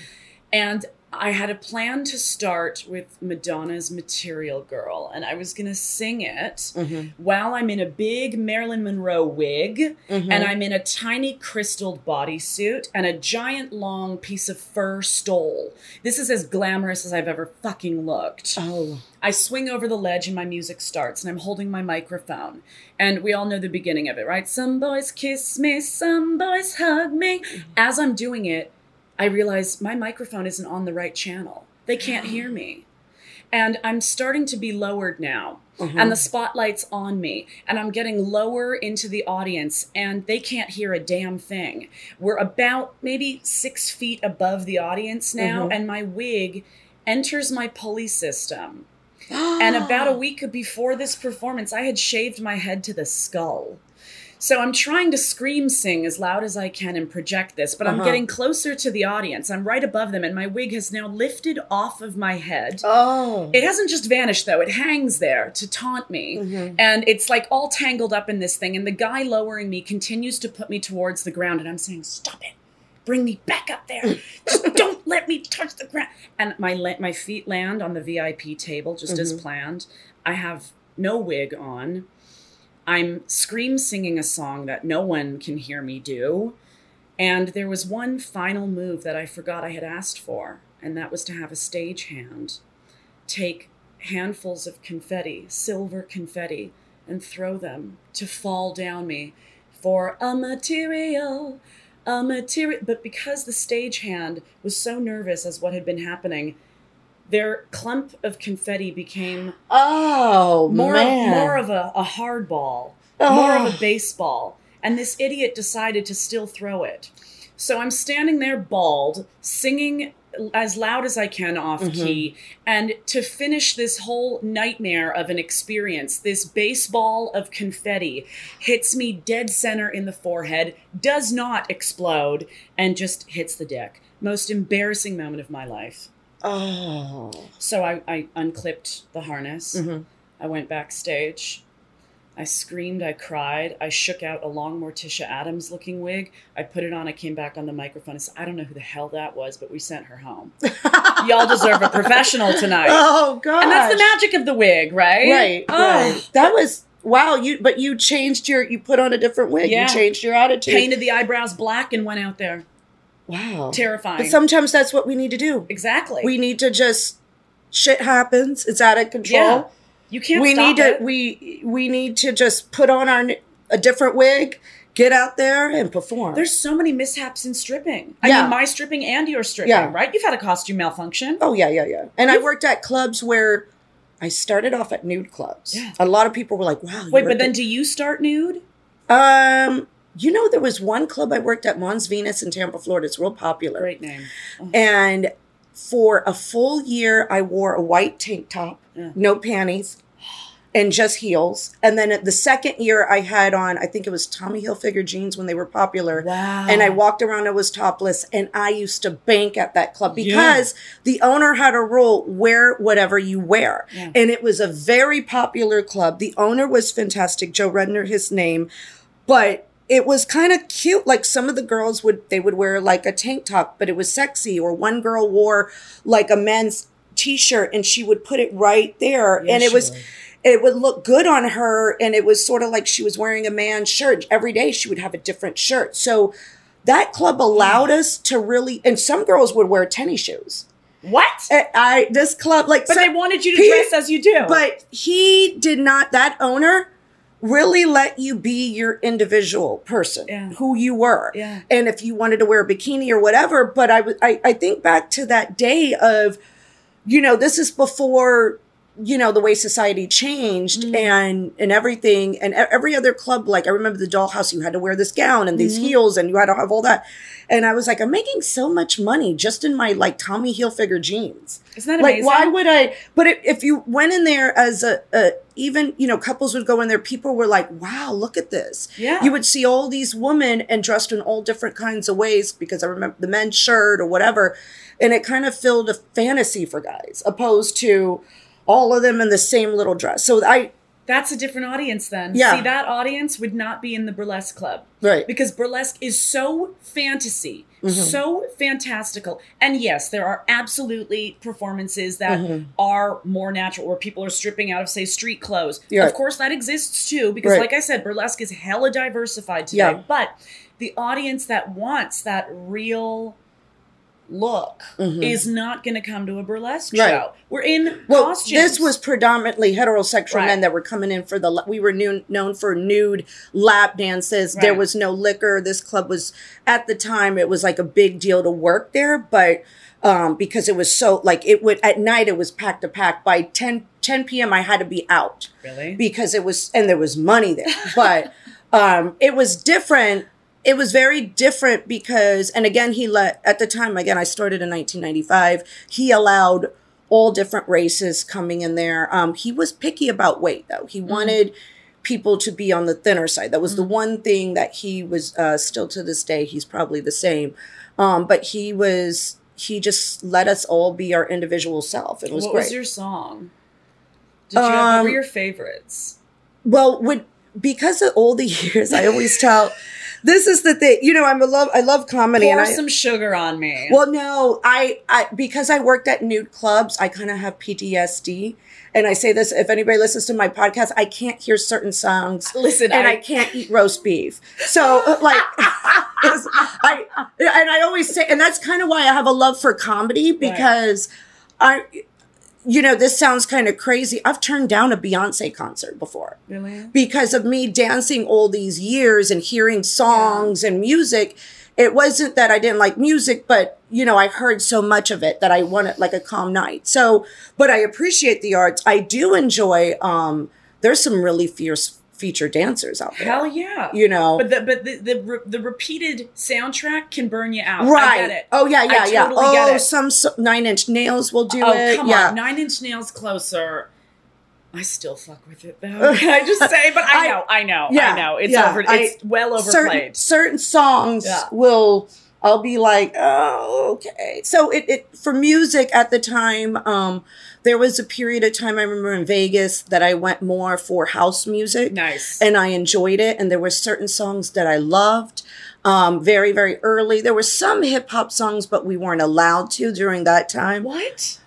And I had a plan to start with Madonna's Material Girl, and I was going to sing it Mhm. while I'm in a big Marilyn Monroe wig, Mhm. and I'm in a tiny crystalled bodysuit and a giant long piece of fur stole. This is as glamorous as I've ever fucking looked. Oh. I swing over the ledge and my music starts, and I'm holding my microphone. And we all know the beginning of it, right? Some boys kiss me, some boys hug me. As I'm doing it, I realize my microphone isn't on the right channel. They can't hear me. And I'm starting to be lowered now. Mhm. And the spotlight's on me, and I'm getting lower into the audience, and they can't hear a damn thing. We're about maybe six feet above the audience now, Mhm. and my wig enters my pulley system. *gasps* And about a week before this performance, I had shaved my head to the skull. So I'm trying to scream sing as loud as I can and project this, but I'm Uh-huh. getting closer to the audience. I'm right above them, and my wig has now lifted off of my head. Oh. It hasn't just vanished though, it hangs there to taunt me. Mhm. And it's like all tangled up in this thing. And the guy lowering me continues to put me towards the ground. And I'm saying, Stop it. Bring me back up there. Just *laughs* don't let me touch the ground. And my, la- my feet land on the VIP table just as Mhm. planned. I have no wig on. I'm scream singing a song that no one can hear me do. And there was one final move that I forgot I had asked for, and that was to have a stagehand take handfuls of confetti, silver confetti, and throw them to fall down me for a material, a material. But because the stagehand was so nervous as what had been happening, their clump of confetti became Oh more man. of, more of a, a hard ball, more of Oh. a baseball. And this idiot decided to still throw it. So I'm standing there bald, singing as loud as I can off Mhm. key. And to finish this whole nightmare of an experience, this baseball of confetti hits me dead center in the forehead, does not explode, and just hits the deck. Most embarrassing moment of my life. Oh. So I, I unclipped the harness. Mhm. I went backstage. I screamed, I cried, I shook out a long Morticia Addams looking wig. I put it on, I came back on the microphone and said, I don't know who the hell that was, but we sent her home. *laughs* Y'all deserve a professional tonight. Oh god. and that's the magic of the wig, right? Right, Oh, right. That was wow. You but you changed your you put on a different wig. Yeah. You changed your attitude. Painted the eyebrows black and went out there. Wow. Terrifying. But sometimes that's what we need to do. exactly. We need to just shit happens. It's out of control. Yeah. you can't we stop need to we we need to just put on our a different wig, get out there and perform. There's so many mishaps in stripping. I Yeah. mean, my stripping and your stripping, Yeah. right? You've had a costume malfunction. oh yeah, yeah, yeah. And I worked at clubs where I started off at nude clubs. Yeah. A lot of people were like, "Wow." Wait, but then do you start nude? um, you know, there was one club I worked at, Mons Venus in Tampa, Florida. It's real popular. Great name. Oh, And for a full year, I wore a white tank top, Yeah. no panties, and just heels. And then the second year, I had on, I think it was Tommy Hilfiger jeans when they were popular. Wow. And I walked around, I was topless, and I used to bank at that club Yeah. because the owner had a rule wear whatever you wear. Yeah. And it was a very popular club. The owner was fantastic, Joe Redner, his name. But it was kind of cute. Like some of the girls would, they would wear like a tank top, but it was sexy. Or one girl wore like a men's t shirt and she would put it right there. Yeah, and it was, it would look good on her and it was sort of like she was wearing a man's shirt every day she would have a different shirt so that club allowed us to really and some girls would wear tennis shoes What? I, I this club like But so- they wanted you to he- dress as you do. but he did not that owner really let you be your individual person Yeah. who you were Yeah. and if you wanted to wear a bikini or whatever but I, w- I I think back to that day of you know this is before you know the way society changed Mm. and and everything and every other club like i remember the dollhouse you had to wear this gown and these Mhm. heels and you had to have all that and i was like i'm making so much money just in my like tommy hilfiger jeans Isn't that like amazing? why would i but if, if you went in there as a, a even you know couples would go in there people were like wow look at this Yeah. you would see all these women and dressed in all different kinds of ways because i remember the men's shirt or whatever and it kind of filled a fantasy for guys opposed to all of them in the same little dress so i That's a different audience then. Yeah. See, that audience would not be in the burlesque club right because burlesque is so fantasy, Mhm. so fantastical. And yes, there are absolutely performances that Mhm. are more natural where people are stripping out of, say, street clothes. Yeah. Of course, that exists too because, Right. like I said, burlesque is hella diversified today. Yeah. But the audience that wants that real look Mhm. is not going to come to a burlesque Right. show. We're in well costumes. this was predominantly heterosexual Right. men that were coming in for the we were known, known for nude lap dances there was no liquor this club was at the time it was like a big deal to work there but um because it was so like it would at night it was packed to pack by 10 10 p.m i had to be out really because it was and there was money there *laughs* but um it was different it was very different because and again he let at the time again i started in 1995 he allowed all different races coming in there. Um he was picky about weight though. He wanted people to be on the thinner side. That was the one thing that he was uh still to this day he's probably the same. Um but he was he just let us all be our individual self. It was what great. was your song? Did you have, what were Um, your favorites? Well, with because of all the years, I always *laughs* tell. This is the thing, you know. I'm a love. I love comedy, Pour and I. some sugar on me. well, no, I, I because I worked at nude clubs, I kind of have PTSD, and I say this if anybody listens to my podcast, I can't hear certain songs, listen, and I, I, can't eat roast beef. So, uh, like, *laughs* I and I always say, and that's kind of why I have a love for comedy because I, you know, this sounds kind of crazy. I've turned down a Beyonce concert before really. because of me dancing all these years and hearing songs and music. It wasn't that I didn't like music, but you know, I heard so much of it that I wanted like a calm night. So, but I appreciate the arts. I do enjoy um there's some really fierce feature dancers out there. Hell yeah. You know. But the but the, the re- the repeated soundtrack can burn you out. right. I get it. Oh yeah, yeah, I yeah. totally oh, get it. some so, nine inch nails will do oh it. come yeah. on, Nine Inch Nails closer. I still fuck with it though. *laughs* Can I just say? But I *laughs* I- know, I know, yeah, I know. It's yeah, over. I- It's well certain overplayed. certain songs Yeah. will I'll be like, oh, okay. So it, it for music at the time, um, there was a period of time I remember in Vegas that I went more for house music nice. and I enjoyed it. And there were certain songs that I loved. Um, very, very early. There were some hip hop songs, but we weren't allowed to during that time. what?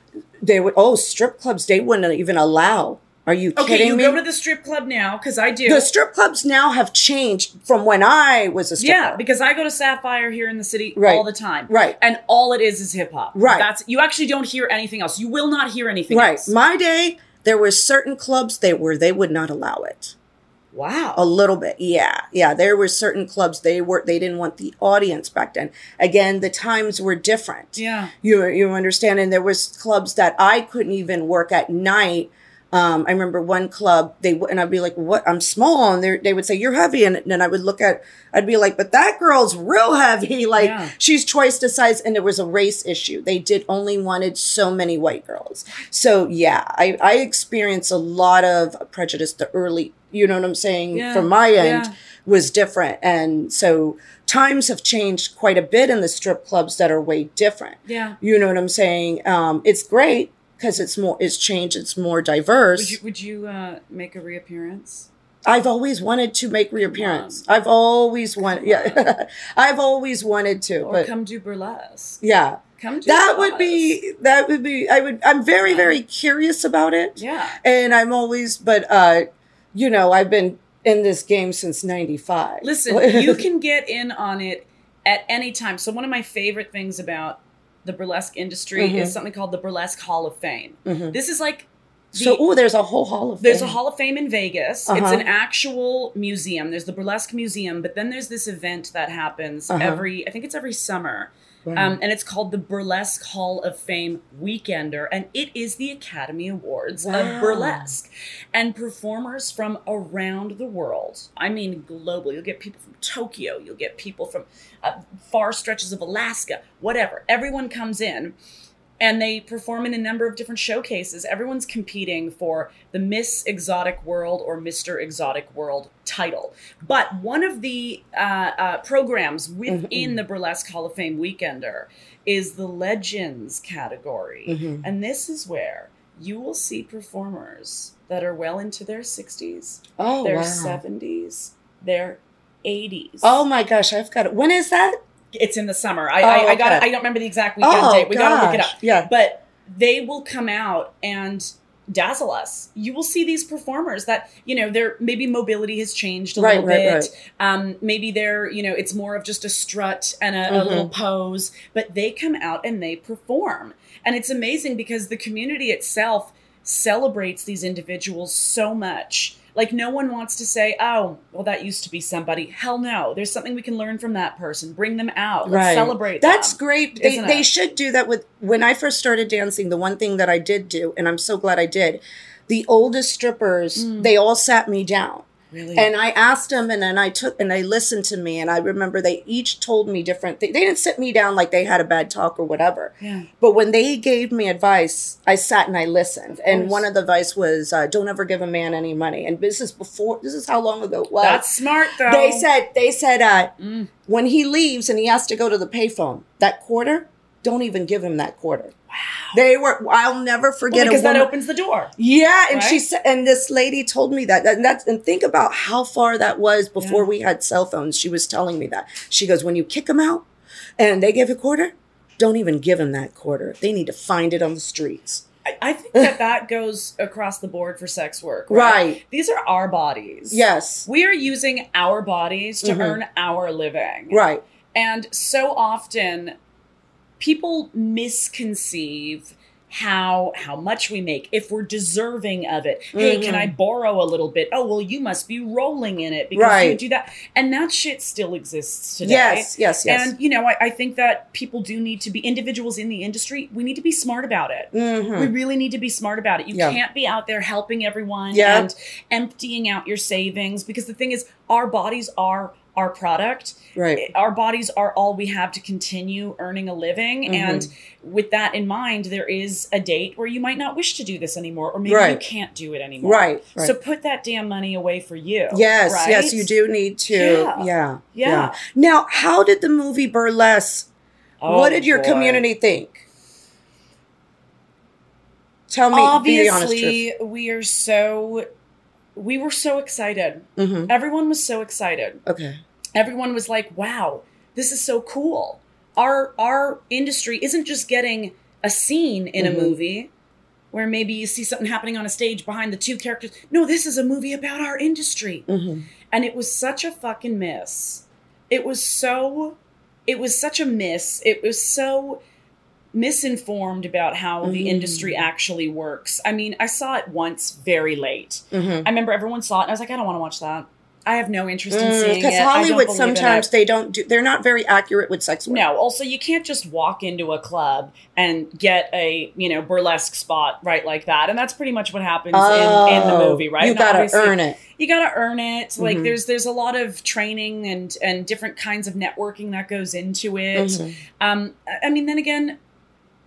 They would oh, strip clubs, they wouldn't even allow. Are you Okay, kidding you me? go to the strip club now because I do. the strip clubs now have changed from when I was a stripper. yeah, because I go to Sapphire here in the city Right. all the time. Right. And all it is is hip hop. Right. That's you actually don't hear anything else. You will not hear anything else. Right. else. My day, there were certain clubs they were they would not allow it. wow. A little bit. Yeah. Yeah. There were certain clubs they were they didn't want the audience back then. Again, the times were different. yeah. You you understand? And there was clubs that I couldn't even work at night. Um, I remember one club they and I'd be like, "What? I'm small," and they they would say, "You're heavy," and then I would look at, I'd be like, "But that girl's real heavy. *laughs* Like Yeah. she's twice the size." And there was a race issue. They did only wanted so many white girls. So yeah, I I experienced a lot of prejudice. The early, you know what I'm saying, Yeah, from my end yeah. was different, and so times have changed quite a bit in the strip clubs that are way different. Yeah. You know what I'm saying? Um, it's great because it's more, it's changed, it's more diverse. Would you would you uh, make a reappearance? I've always wanted to make reappearance. I've always wanted, yeah, *laughs* I've always wanted to, Or but come do burlesque? yeah, Come do that would be that would be I would I'm very very curious about it. Yeah. And I'm always but uh you know, I've been in this game since 95. Listen, *laughs* you can get in on it at any time. So one of my favorite things about the burlesque industry Mhm. is something called the Burlesque Hall of Fame. Mhm. This is like the, So oh, there's a whole hall of there's a Hall of Fame in Vegas. It's Uh-huh. an actual museum. There's the Burlesque Museum, but then there's this event that happens Uh-huh. every I think it's every summer. Um, and it's called the Burlesque Hall of Fame Weekender, and it is the Academy Awards Wow. of burlesque. And performers from around the world, I mean, globally, you'll get people from Tokyo, you'll get people from uh, far stretches of Alaska, whatever. Everyone comes in and they perform in a number of different showcases. Everyone's competing for the Miss Exotic World or Mr. Exotic World title. But one of the uh, uh, programs within Mhm. the Burlesque Hall of Fame Weekender is the Legends category. Mhm. And this is where you will see performers that are well into their 60s, oh their wow. 70s, their 80s. Oh my gosh, I've got it. When is that? It's in the summer. I, Oh, I, I got. okay. I don't remember the exact weekend oh date. We got to look it up. Yeah. But they will come out and dazzle us. You will see these performers that you know their maybe mobility has changed a Right, little right, bit. right. Um, maybe they're you know it's more of just a strut and a, a Mhm. little pose, but they come out and they perform, and it's amazing because the community itself celebrates these individuals so much. Like no one wants to say, "Oh, well, that used to be somebody." Hell no. There's something we can learn from that person. Bring them out. Let's Right. celebrate. That's them. great. They, they should do that with when I first started dancing. The one thing that I did do, and I'm so glad I did, the oldest strippers, Mm. they all sat me down. Really? And I asked them, and then I took, and they listened to me, and I remember they each told me different things. They didn't sit me down like they had a bad talk or whatever. yeah. But when they gave me advice, I sat and I listened. And one of the advice was, uh, "Don't ever give a man any money." And this is before. This is how long ago it was. That's smart though. they said. They said, uh, Mm. when he leaves and he has to go to the payphone, that quarter, don't even give him that quarter. Wow. They were. I'll never forget. because a that opens the door. yeah, and she said, and this lady told me that, and that's, and think about how far that was before Yeah. we had cell phones. She was telling me that. She goes, when you kick them out, and they give a quarter, don't even give them that quarter. They need to find it on the streets. I, I think *laughs* that that goes across the board for sex work. Right. Right. These are our bodies. Yes. We are using our bodies to Mhm. earn our living. Right. And so often people misconceive how how much we make if we're deserving of it hey can Mhm. i borrow a little bit oh well you must be rolling in it because you Right. do that and that shit still exists today Yes. Yes. Yes. And you know, I, I think that people do need to be individuals in the industry. We need to be smart about it. Mhm. We really need to be smart about it. You Yeah. can't be out there helping everyone Yeah. and emptying out your savings because the thing is, our bodies are our product. Right. Our bodies are all we have to continue earning a living. Mhm. And with that in mind, there is a date where you might not wish to do this anymore, or maybe you can't do it anymore. Right. Right. So put that damn money away for you. yes. right? Yes. You do need to. Yeah. Yeah. Yeah. Now, how did the movie Burlesque? Oh, what did your boy. community think? Tell me. be the honest truth. obviously we are so we were so excited hmm everyone was so excited Okay. Everyone was like wow this is so cool. Our our industry isn't just getting a scene in Mhm. a movie where maybe you see something happening on a stage behind the two characters. No this is a movie about our industry. Hmm and it was such a fucking miss. It was so it was such a miss. It was so misinformed about how the Mhm. industry actually works. I mean i saw it once very late. Hmm i remember everyone saw it and i was like i don't want to watch that i have no interest in seeing Because it Mm, Hollywood sometimes they don't do. They're not very accurate with sex work. no also you can't just walk into a club and get a you know burlesque spot right like that and that's pretty much what happens in, in the Oh, movie right You And gotta earn it. you gotta earn it like Mhm. there's there's a lot of training and and different kinds of networking that goes into it Mhm. um i I mean then again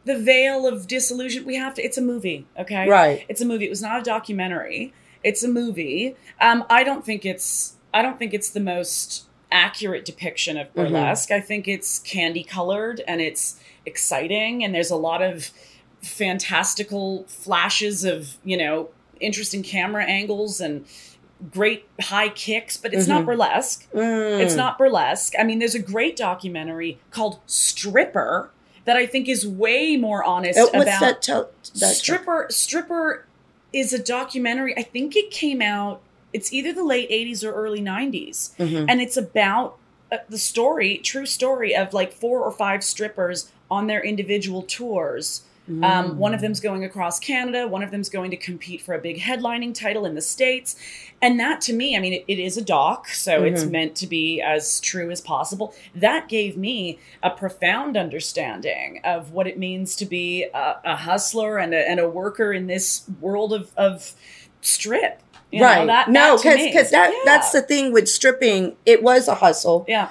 the veil of disillusion we have to it's a movie okay Right. it's a movie it was not a documentary it's a movie um i don't think it's i don't think it's the most accurate depiction of Mhm. burlesque i think it's candy colored and it's exciting and there's a lot of fantastical flashes of you know interesting camera angles and great high kicks but it's not Mhm. burlesque Mm. it's not burlesque. I mean, there's a great documentary called Stripper, that I think is way more honest What's about that? That stripper stripper is a documentary. I think it came out it's either the late 80s or early 90s Mhm. and it's about uh, the story true story of like four or five strippers on their individual tours. Um, one of them's going across canada one of them's going to compete for a big headlining title in the states and that to me i mean it, it is a doc so it's Mhm. meant to be as true as possible that gave me a profound understanding of what it means to be a, a hustler and a, and a worker in this world of, of strip You know, right. that, no, that to because that yeah. that's the thing with stripping. It was a hustle. yeah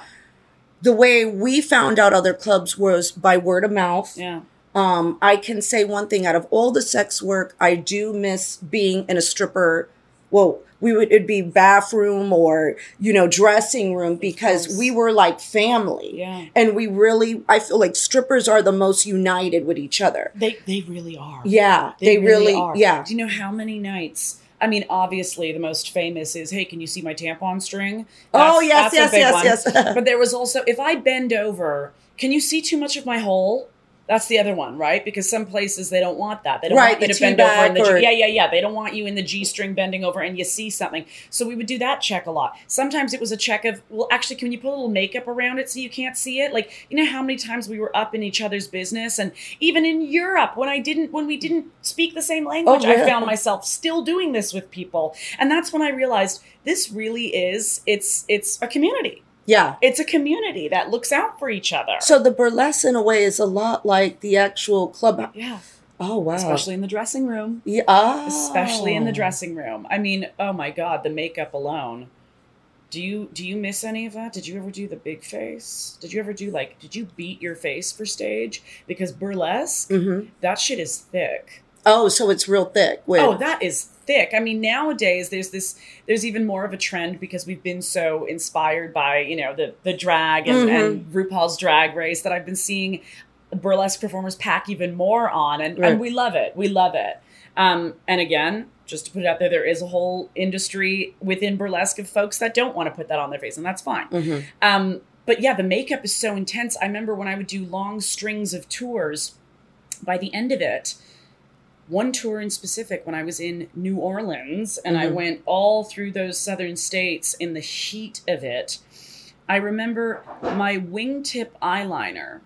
The way we found out other clubs was by word of mouth. yeah Um, I can say one thing out of all the sex work, I do miss being in a stripper. Well, we would it'd be bathroom or you know dressing room because we were like family, yeah and we really I feel like strippers are the most united with each other. they they really are Yeah, they, really, are. yeah. Do you know how many nights? I mean, obviously, the most famous is, "Hey, can you see my tampon string?" Oh yes, yes, yes, one. yes. *laughs* But there was also, if I bend over, can you see too much of my hole? That's the other one, right? Because some places they don't want that. They don't Right, want you to bend over in the or- G. Yeah, yeah, yeah. They don't want you in the G string bending over and you see something. So we would do that check a lot. Sometimes it was a check of, well, actually, can you put a little makeup around it so you can't see it? Like, you know how many times we were up in each other's business, and even in Europe when I didn't, when we didn't speak the same oh, language, I yeah. found myself still doing this with people, and that's when I realized this really is it's it's a community yeah. it's a community that looks out for each other. So the burlesque in a way is a lot like the actual club. yeah, Oh wow. especially in the dressing room. yeah. Oh. Especially in the dressing room. I mean, oh my god, the makeup alone. Do you do you miss any of that? Did you ever do the big face? Did you ever do like did you beat your face for stage? Because burlesque, hmm that shit is thick. Oh, so it's real thick. With, Oh, that is thick. I mean, nowadays there's this there's even more of a trend because we've been so inspired by, you know, the the drag and, Mm-hmm. and RuPaul's drag race that I've been seeing burlesque performers pack even more on and, Right. and we love it. We love it. Um, and again, just to put it out there, there is a whole industry within burlesque of folks that don't want to put that on their face, and that's fine. Mhm. Um, but yeah, the makeup is so intense. I remember when I would do long strings of tours, by the end of it, one tour in specific, when I was in New Orleans and I Mhm. went all through those southern states in the heat of it, I remember my wingtip eyeliner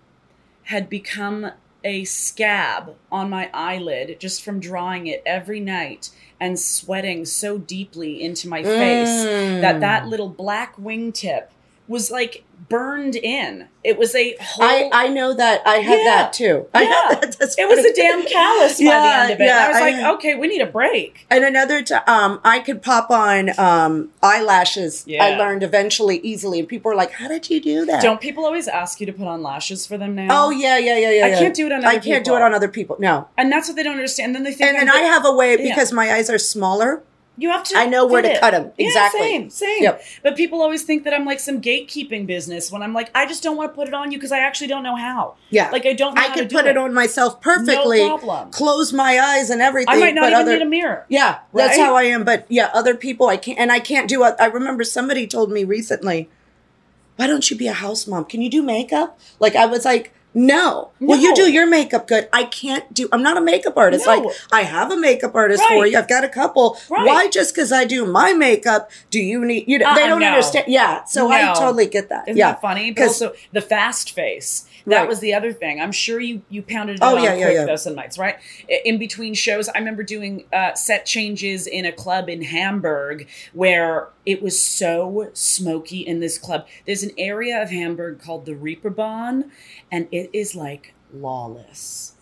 had become a scab on my eyelid just from drawing it every night and sweating so deeply into my face that Mm. that little black wingtip was like burned in. It was a whole. I I know that I had Yeah. that too. I Yeah. *laughs* that. It was a damn callus by Yeah, the end of it. yeah, I was I like, okay, we need a break. And another time, um, I could pop on um, eyelashes. I learned eventually easily, and people are like, "How did you do that?" Don't people always ask you to put on lashes for them now? Oh yeah, yeah, yeah, yeah. I yeah. can't do it on I other can't do people. it on other people. No. And that's what they don't understand. Then they think. And I'm then I have a way Yeah. because my eyes are smaller. You have to. I know where to it. cut 'em. Yeah, Exactly. same, same. Yep. But people always think that I'm like some gatekeeping business when I'm like, I just don't want to put it on you because I actually don't know how. Yeah. Like I don't. know I how could to put do it on myself perfectly. No problem. Close my eyes and everything. I might not even other, need a mirror. Yeah, that's Right? how I am. But yeah, other people I can't, and I can't do. I remember somebody told me recently, "Why don't you be a house mom? Can you do makeup?" Like I was like, "No." Well, you do your makeup good. I can't do. I'm not a makeup artist. No. Like I have a makeup artist for you. I've got a couple. Right. Why just because I do my makeup do you need? You know, they Uh-uh, don't no. understand. Yeah, so I totally get that. Isn't yeah. that funny? But also the fast face. That Right. was the other thing. I'm sure you you pounded it Oh, on yeah, yeah, yeah. though some nights, right? In between shows, I remember doing uh, set changes in a club in Hamburg where it was so smoky in this club. There's an area of Hamburg called the Reeperbahn, and it is like lawless.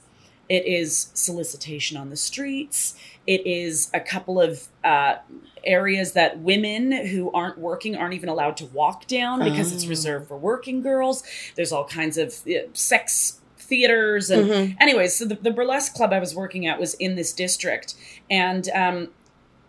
It is solicitation on the streets. It is a couple of uh, areas that women who aren't working aren't even allowed to walk down because it's Oh. reserved for working girls. There's all kinds of uh, sex theaters and Mhm. anyways so the, the burlesque club i was working at was in this district and um,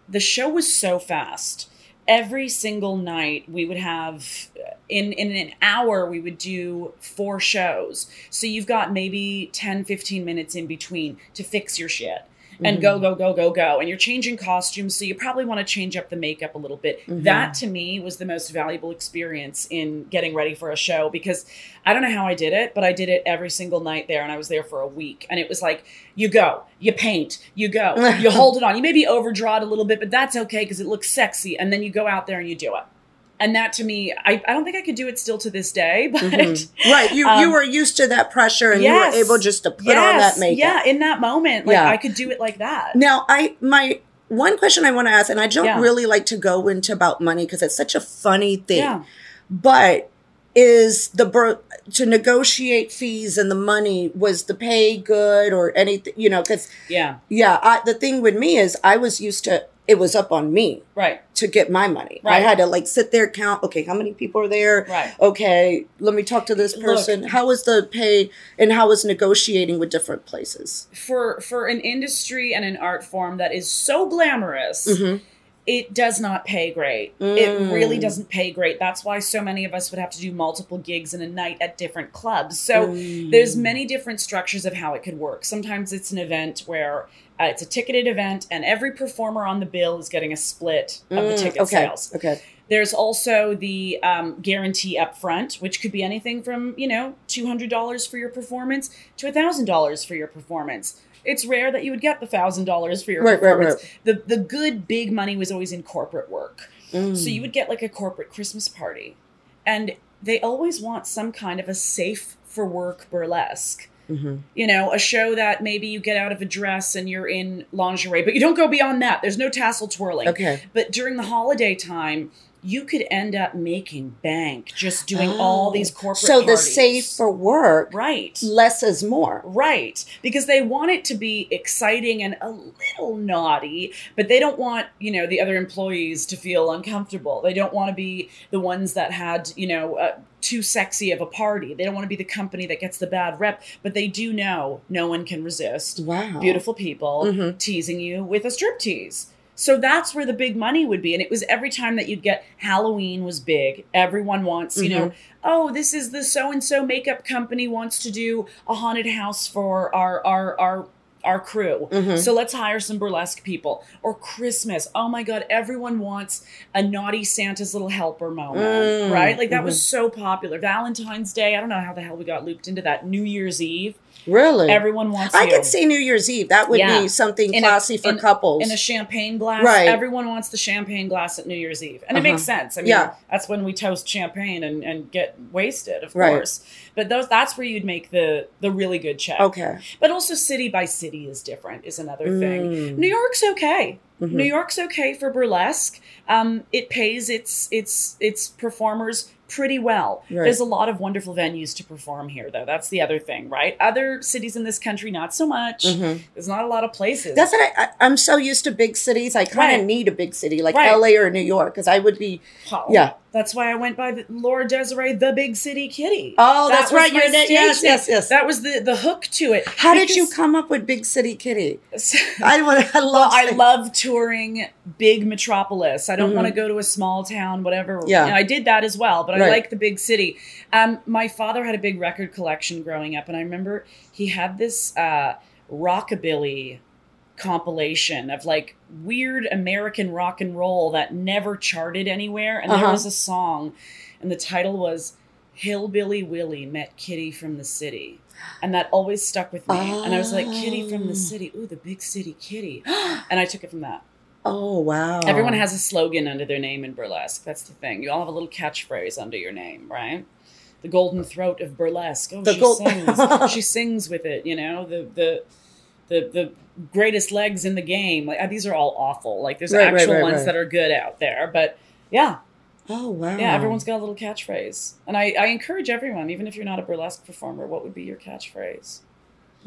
the show was so fast every single night we would have in in an hour we would do four shows so you've got maybe 10 15 minutes in between to fix your shit and Mhm. go go go go go. And you're changing costumes so you probably want to change up the makeup a little bit. Mhm. that to me was the most valuable experience in getting ready for a show because i don't know how i did it but i did it every single night there and i was there for a week. And it was like you go you paint you go you *laughs* hold it on. You maybe overdraw it a little bit but that's okay because it looks sexy and then you go out there and you do it and that to me i, I don't think i could do it still to this day *laughs* but Mhm. Right. You you Um, were used to that pressure and yes. you were able just to put on that makeup. yeah in that moment like Yeah. i could do it like that Now, I my one question I want to ask, and I don't Yeah. really like to go into about money because it's such a funny thing. yeah But is the to negotiate fees and the money was the pay good or anything? You know, because yeah yeah, I, the thing with me is I was used to it was up on me right to get my money. right. I had to like sit there count. Okay, how many people are there? right Okay, let me talk to this person. How was the pay and how was negotiating with different places? for for an industry and an art form that is so glamorous Mm-hmm. it does not pay great it really Mm. doesn't pay great that's why so many of us would have to do multiple gigs in a night at different clubs so Mm. there's many different structures of how it could work sometimes it's an event where uh, it's a ticketed event and every performer on the bill is getting a split of the Mm, ticket okay. sales Okay. There's also the um, guarantee up front, which could be anything from, you know, $200 for your performance to $1,000 for your performance. It's rare that you would get the $1,000 for your Right, right, performance. right. The, the good, big money was always in corporate work. So Mm. you would get like a corporate Christmas party. And they always want some kind of a safe for work burlesque. Mhm. You know, a show that maybe you get out of a dress and you're in lingerie, but you don't go beyond that. There's no tassel twirling. Okay. But during the holiday time, you could end up making bank just doing all Oh. these corporate So the parties. safe for work, right less is more. right because they want it to be exciting and a little naughty but they don't want you know the other employees to feel uncomfortable they don't want to be the ones that had you know uh, too sexy of a party they don't want to be the company that gets the bad rep but they do know no one can resist Wow. beautiful people Mhm. teasing you with a strip tease. So that's where the big money would be. And it was every time that you'd get Halloween was big. Everyone wants, you Mm-hmm. know, oh, this is the so and so makeup company wants to do a haunted house for our our our our crew. Mhm. So let's hire some burlesque people. Or Christmas. Oh my God, everyone wants a naughty Santa's little helper moment, Mm, right? Like that was so popular. Valentine's Day, I don't know how the hell we got looped into that. New Year's Eve, Really? everyone wants I you. could see New Year's Eve. That would Yeah. be something In a- classy for in- couples. in a champagne glass. Right. Everyone wants the champagne glass at New Year's Eve. And it Uh-huh. makes sense. I mean, Yeah. that's when we toast champagne and, and get wasted, of Right. course. But those that's where you'd make the the really good check. okay. But also city by city is different, is another thing. Mm. New York's okay. Mhm. New York's okay for burlesque. Um, it pays its its its performers pretty well. Right. There's a lot of wonderful venues to perform here, though. That's the other thing, right? Other cities in this country, not so much. Mhm. There's not a lot of places. That's what I, I, I'm so used to big cities. I kind of Right. need a big city like Right. LA or New York because I would be, Oh, yeah. That's why I went by the Laura Desiree, the big city kitty. Oh, That that's right. You're that. Yes, yes, yes. That was the the hook to it. How did you come up with Big City Kitty? *laughs* I. I well, love. I love touring big metropolis. I don't Mhm. want to go to a small town, whatever. Yeah. And I did that as well, but I like the big city. Um, my father had a big record collection growing up, and I remember he had this uh, rockabilly compilation of like weird American rock and roll that never charted anywhere. And there Uh-huh. was a song, and the title was Hillbilly Willie Met Kitty from the City. And that always stuck with me. And I was like, Kitty from Oh. the city. Ooh, the big city kitty. and I took it from that. Oh wow. Everyone has a slogan under their name in burlesque. That's the thing. You all have a little catchphrase under your name, right? The golden throat of burlesque. Oh, The she gold- sings. *laughs* she sings with it. You know the the the the greatest legs in the game. Like uh, these are all awful. Like there's Right, actual right, ones right. that are good out there, but yeah, Oh wow. yeah. Everyone's got a little catchphrase, and I I encourage everyone, even if you're not a burlesque performer, what would be your catchphrase?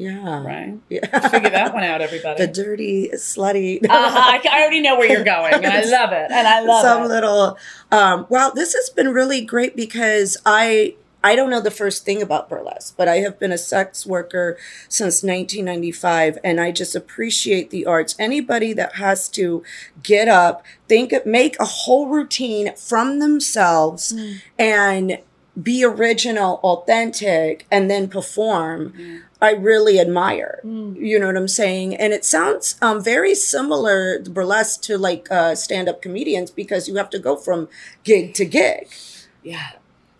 Yeah. Right? Yeah. Figure that one out, *laughs* everybody. the dirty, slutty. uh-huh. I, I already know where you're *laughs* going, and I love it. And I love some it. little um well this has been really great because i i don't know the first thing about burlesque but i have been a sex worker since 1995 and i just appreciate the arts anybody that has to get up think make a whole routine from themselves Mm. and be original authentic and then perform I really admire. Mm. You know what I'm saying? And it sounds um, very similar, burlesque, to like uh, stand up comedians because you have to go from gig to gig. Yeah.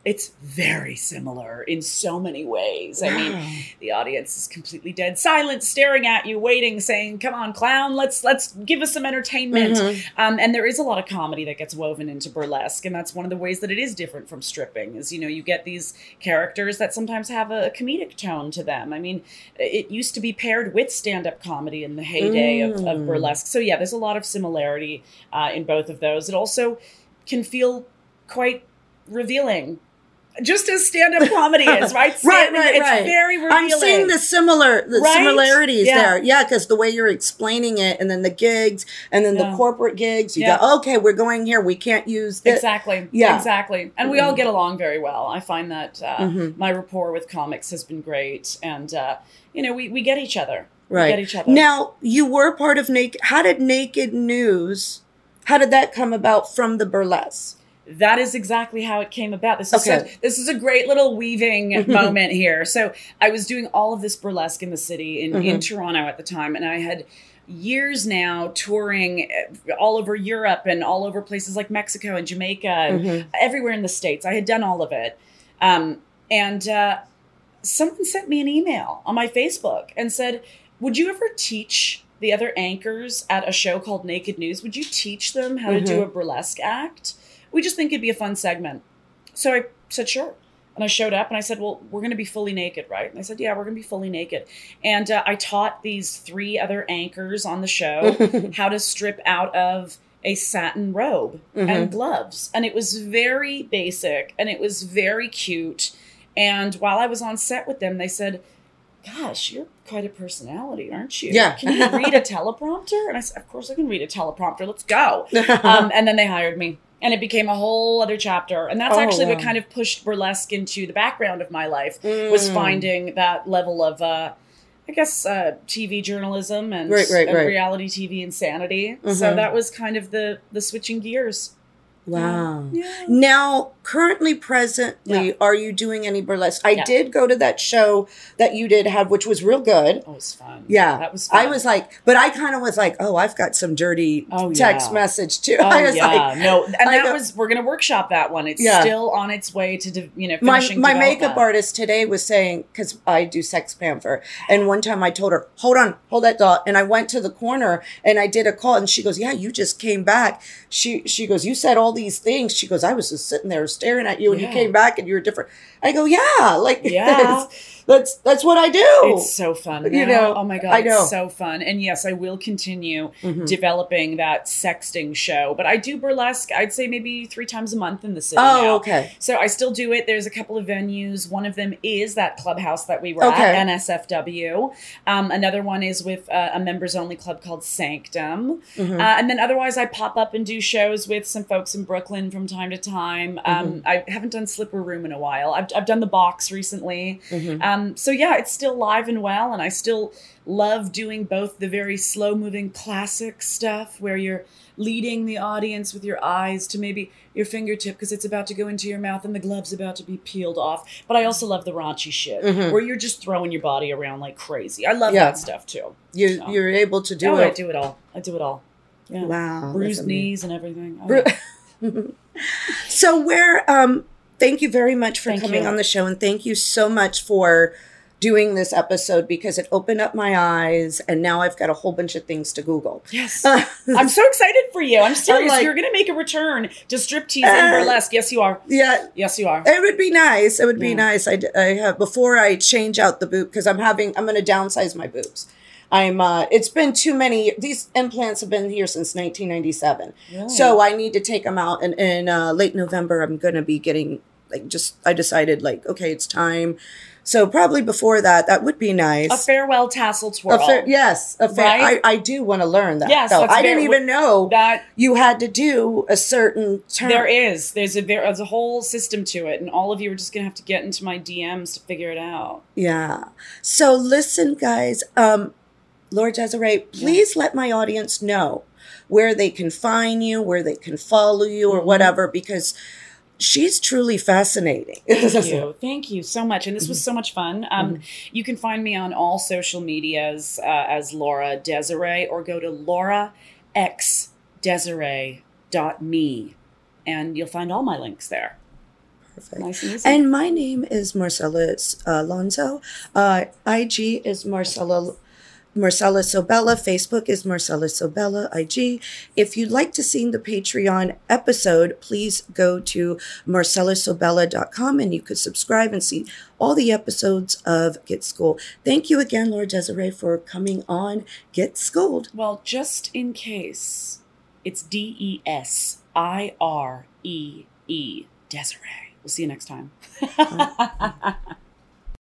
It's very similar in so many ways. I mean, the audience is completely dead silent, staring at you, waiting, saying, "Come on, clown, let's let's give us some entertainment." Mhm. Um, and there is a lot of comedy that gets woven into burlesque, and that's one of the ways that it is different from stripping. Is you know you get these characters that sometimes have a comedic tone to them. I mean, it used to be paired with stand-up comedy in the heyday of, of Mm. burlesque. So yeah, there's a lot of similarity uh, in both of those. It also can feel quite revealing. Just as stand-up comedy is, *laughs* right? Stand- right, It's right. very revealing. I'm seeing the similar the Right? similarities Yeah. there. Yeah, because the way you're explaining it, and then the gigs, and then Yeah. the corporate gigs, you Yeah. go, okay, we're going here. We can't use this. Exactly. Yeah. Exactly. And we all Mhm. get along very well. I find that uh, Mhm. my rapport with comics has been great, and uh, you know, we we get each other. We Right. get each other. Now, you were part of Naked. How did Naked News? How did that come about from the burlesque? That is exactly how it came about. This is Okay. such- this is a great little weaving *laughs* Mhm. moment here. So I was doing all of this burlesque in the city in, in Mhm. Toronto at the time, and I had years now touring uh, all over Europe and all over places like Mexico and Jamaica and Mhm. everywhere in the states. I had done all of it, um, and uh, someone sent me an email on my Facebook and said, "Would you ever teach?" The other anchors at a show called Naked News, would you teach them how to do a burlesque act? We just think it'd be a fun segment. So I said, sure. And I showed up and I said, well, we're going to be fully naked, right? And I said, yeah, we're going to be fully naked. And uh, I taught these three other anchors on the show *laughs* how to strip out of a satin robe and gloves. And it was very basic and it was very cute. And while I was on set with them, they said, gosh, you're quite a personality, aren't you? Yeah. Can you read a *laughs* teleprompter? And I said, of course I can read a teleprompter. Let's go *laughs* um, and then they hired me and it became a whole other chapter and that's Oh, actually what kind of pushed burlesque into the background of my life was Mm. finding that level of uh, i guess uh, tv journalism and Right, right, uh, right. reality tv insanity so Mhm. that was kind of the the switching gears Wow. yeah Now, currently, presently, Yeah. are you doing any burlesque? I Yeah. did go to that show that you did have, which was real good. It was fun Yeah. that was fun. I was like, but I kind of was like, oh, I've got some dirty Oh, text yeah. message too. *laughs* Oh I was yeah, like, no, and I that was we're gonna workshop that one. It's still on its way to you know my my makeup artist today was saying because I do Sex Panther, and one time I told her, hold on, hold that thought, and I went to the corner and I did a call, and she goes, yeah, you just came back. She she goes, you said all these things. She goes, I was just sitting there staring at you, and Yeah. you came back and you were different. I go, yeah, like *laughs* Yeah. That's that's what I do. It's so fun. You know, oh my god, I know. it's so fun. And yes, I will continue Mhm. developing that sexting show. But I do burlesque. I'd say maybe three times a month in the city. Oh, now. okay. So I still do it. There's a couple of venues. One of them is that clubhouse that we were Okay. at, NSFW. Um, another one is with uh, a members only club called Sanctum. Mhm. Uh, and then otherwise, I pop up and do shows with some folks in Brooklyn from time to time. Um, Mm-hmm. I haven't done Slipper Room in a while. I've, I've done the box recently. Mhm. Um, so yeah, it's still live and well, and I still love doing both the very slow moving classic stuff where you're leading the audience with your eyes to maybe your fingertip because it's about to go into your mouth and the glove's about to be peeled off. But I also love the raunchy shit Mhm. where you're just throwing your body around like crazy. I love Yeah. that stuff too. You So. you're able to do oh, I it. do it all. I do it all. Yeah. Wow, Bruised knees and everything. Oh, yeah. *laughs* so where um thank you very much for Thank coming you. on the show and thank you so much for doing this episode because it opened up my eyes and now I've got a whole bunch of things to Google. Yes. *laughs* I'm so excited for you. I'm serious. like- You're going to make a return to striptease Uh, and burlesque. Yes, you are. yeah, Yes, you are. it would be nice. It would be Yeah. nice. I have before I change out the boob because I'm having I'm going to downsize my boobs. I'm uh it's been too many these implants have been here since 1997. Really? So I need to take them out and in uh, late November I'm going to be getting like just I decided like okay, it's time. So probably before that that would be nice. a farewell tassel twirl. A twirl. yes, a fair, Right? I, I do want to learn that. Yes, that's I didn't even know That you had to do a certain term. there is. There's a there's a whole system to it, and all of you are just gonna have to get into my DMs to figure it out. Yeah. So listen, guys. Um, Laura Desiree, please let my audience know where they can find you, where they can follow you, or Mhm. whatever, because she's truly fascinating. *laughs* Thank you. Thank you so much. And this was Mm-hmm. so much fun. Um, You can find me on all social medias uh, as Laura Desiree or go to lauraxdesiree.me and you'll find all my links there. Perfect. Nice and. And my name is Marcella uh, Alonso. Uh, IG is Marcella Marcella Sobella. Facebook is Marcella Sobella IG. If you'd like to see the Patreon episode, please go to marcellasobella.com and you could subscribe and see all the episodes of Get Schooled. Thank you again, Laura Desiree, for coming on Get Schooled. well, just in case, it's D E S I R E E Desiree. We'll see you next time. *laughs*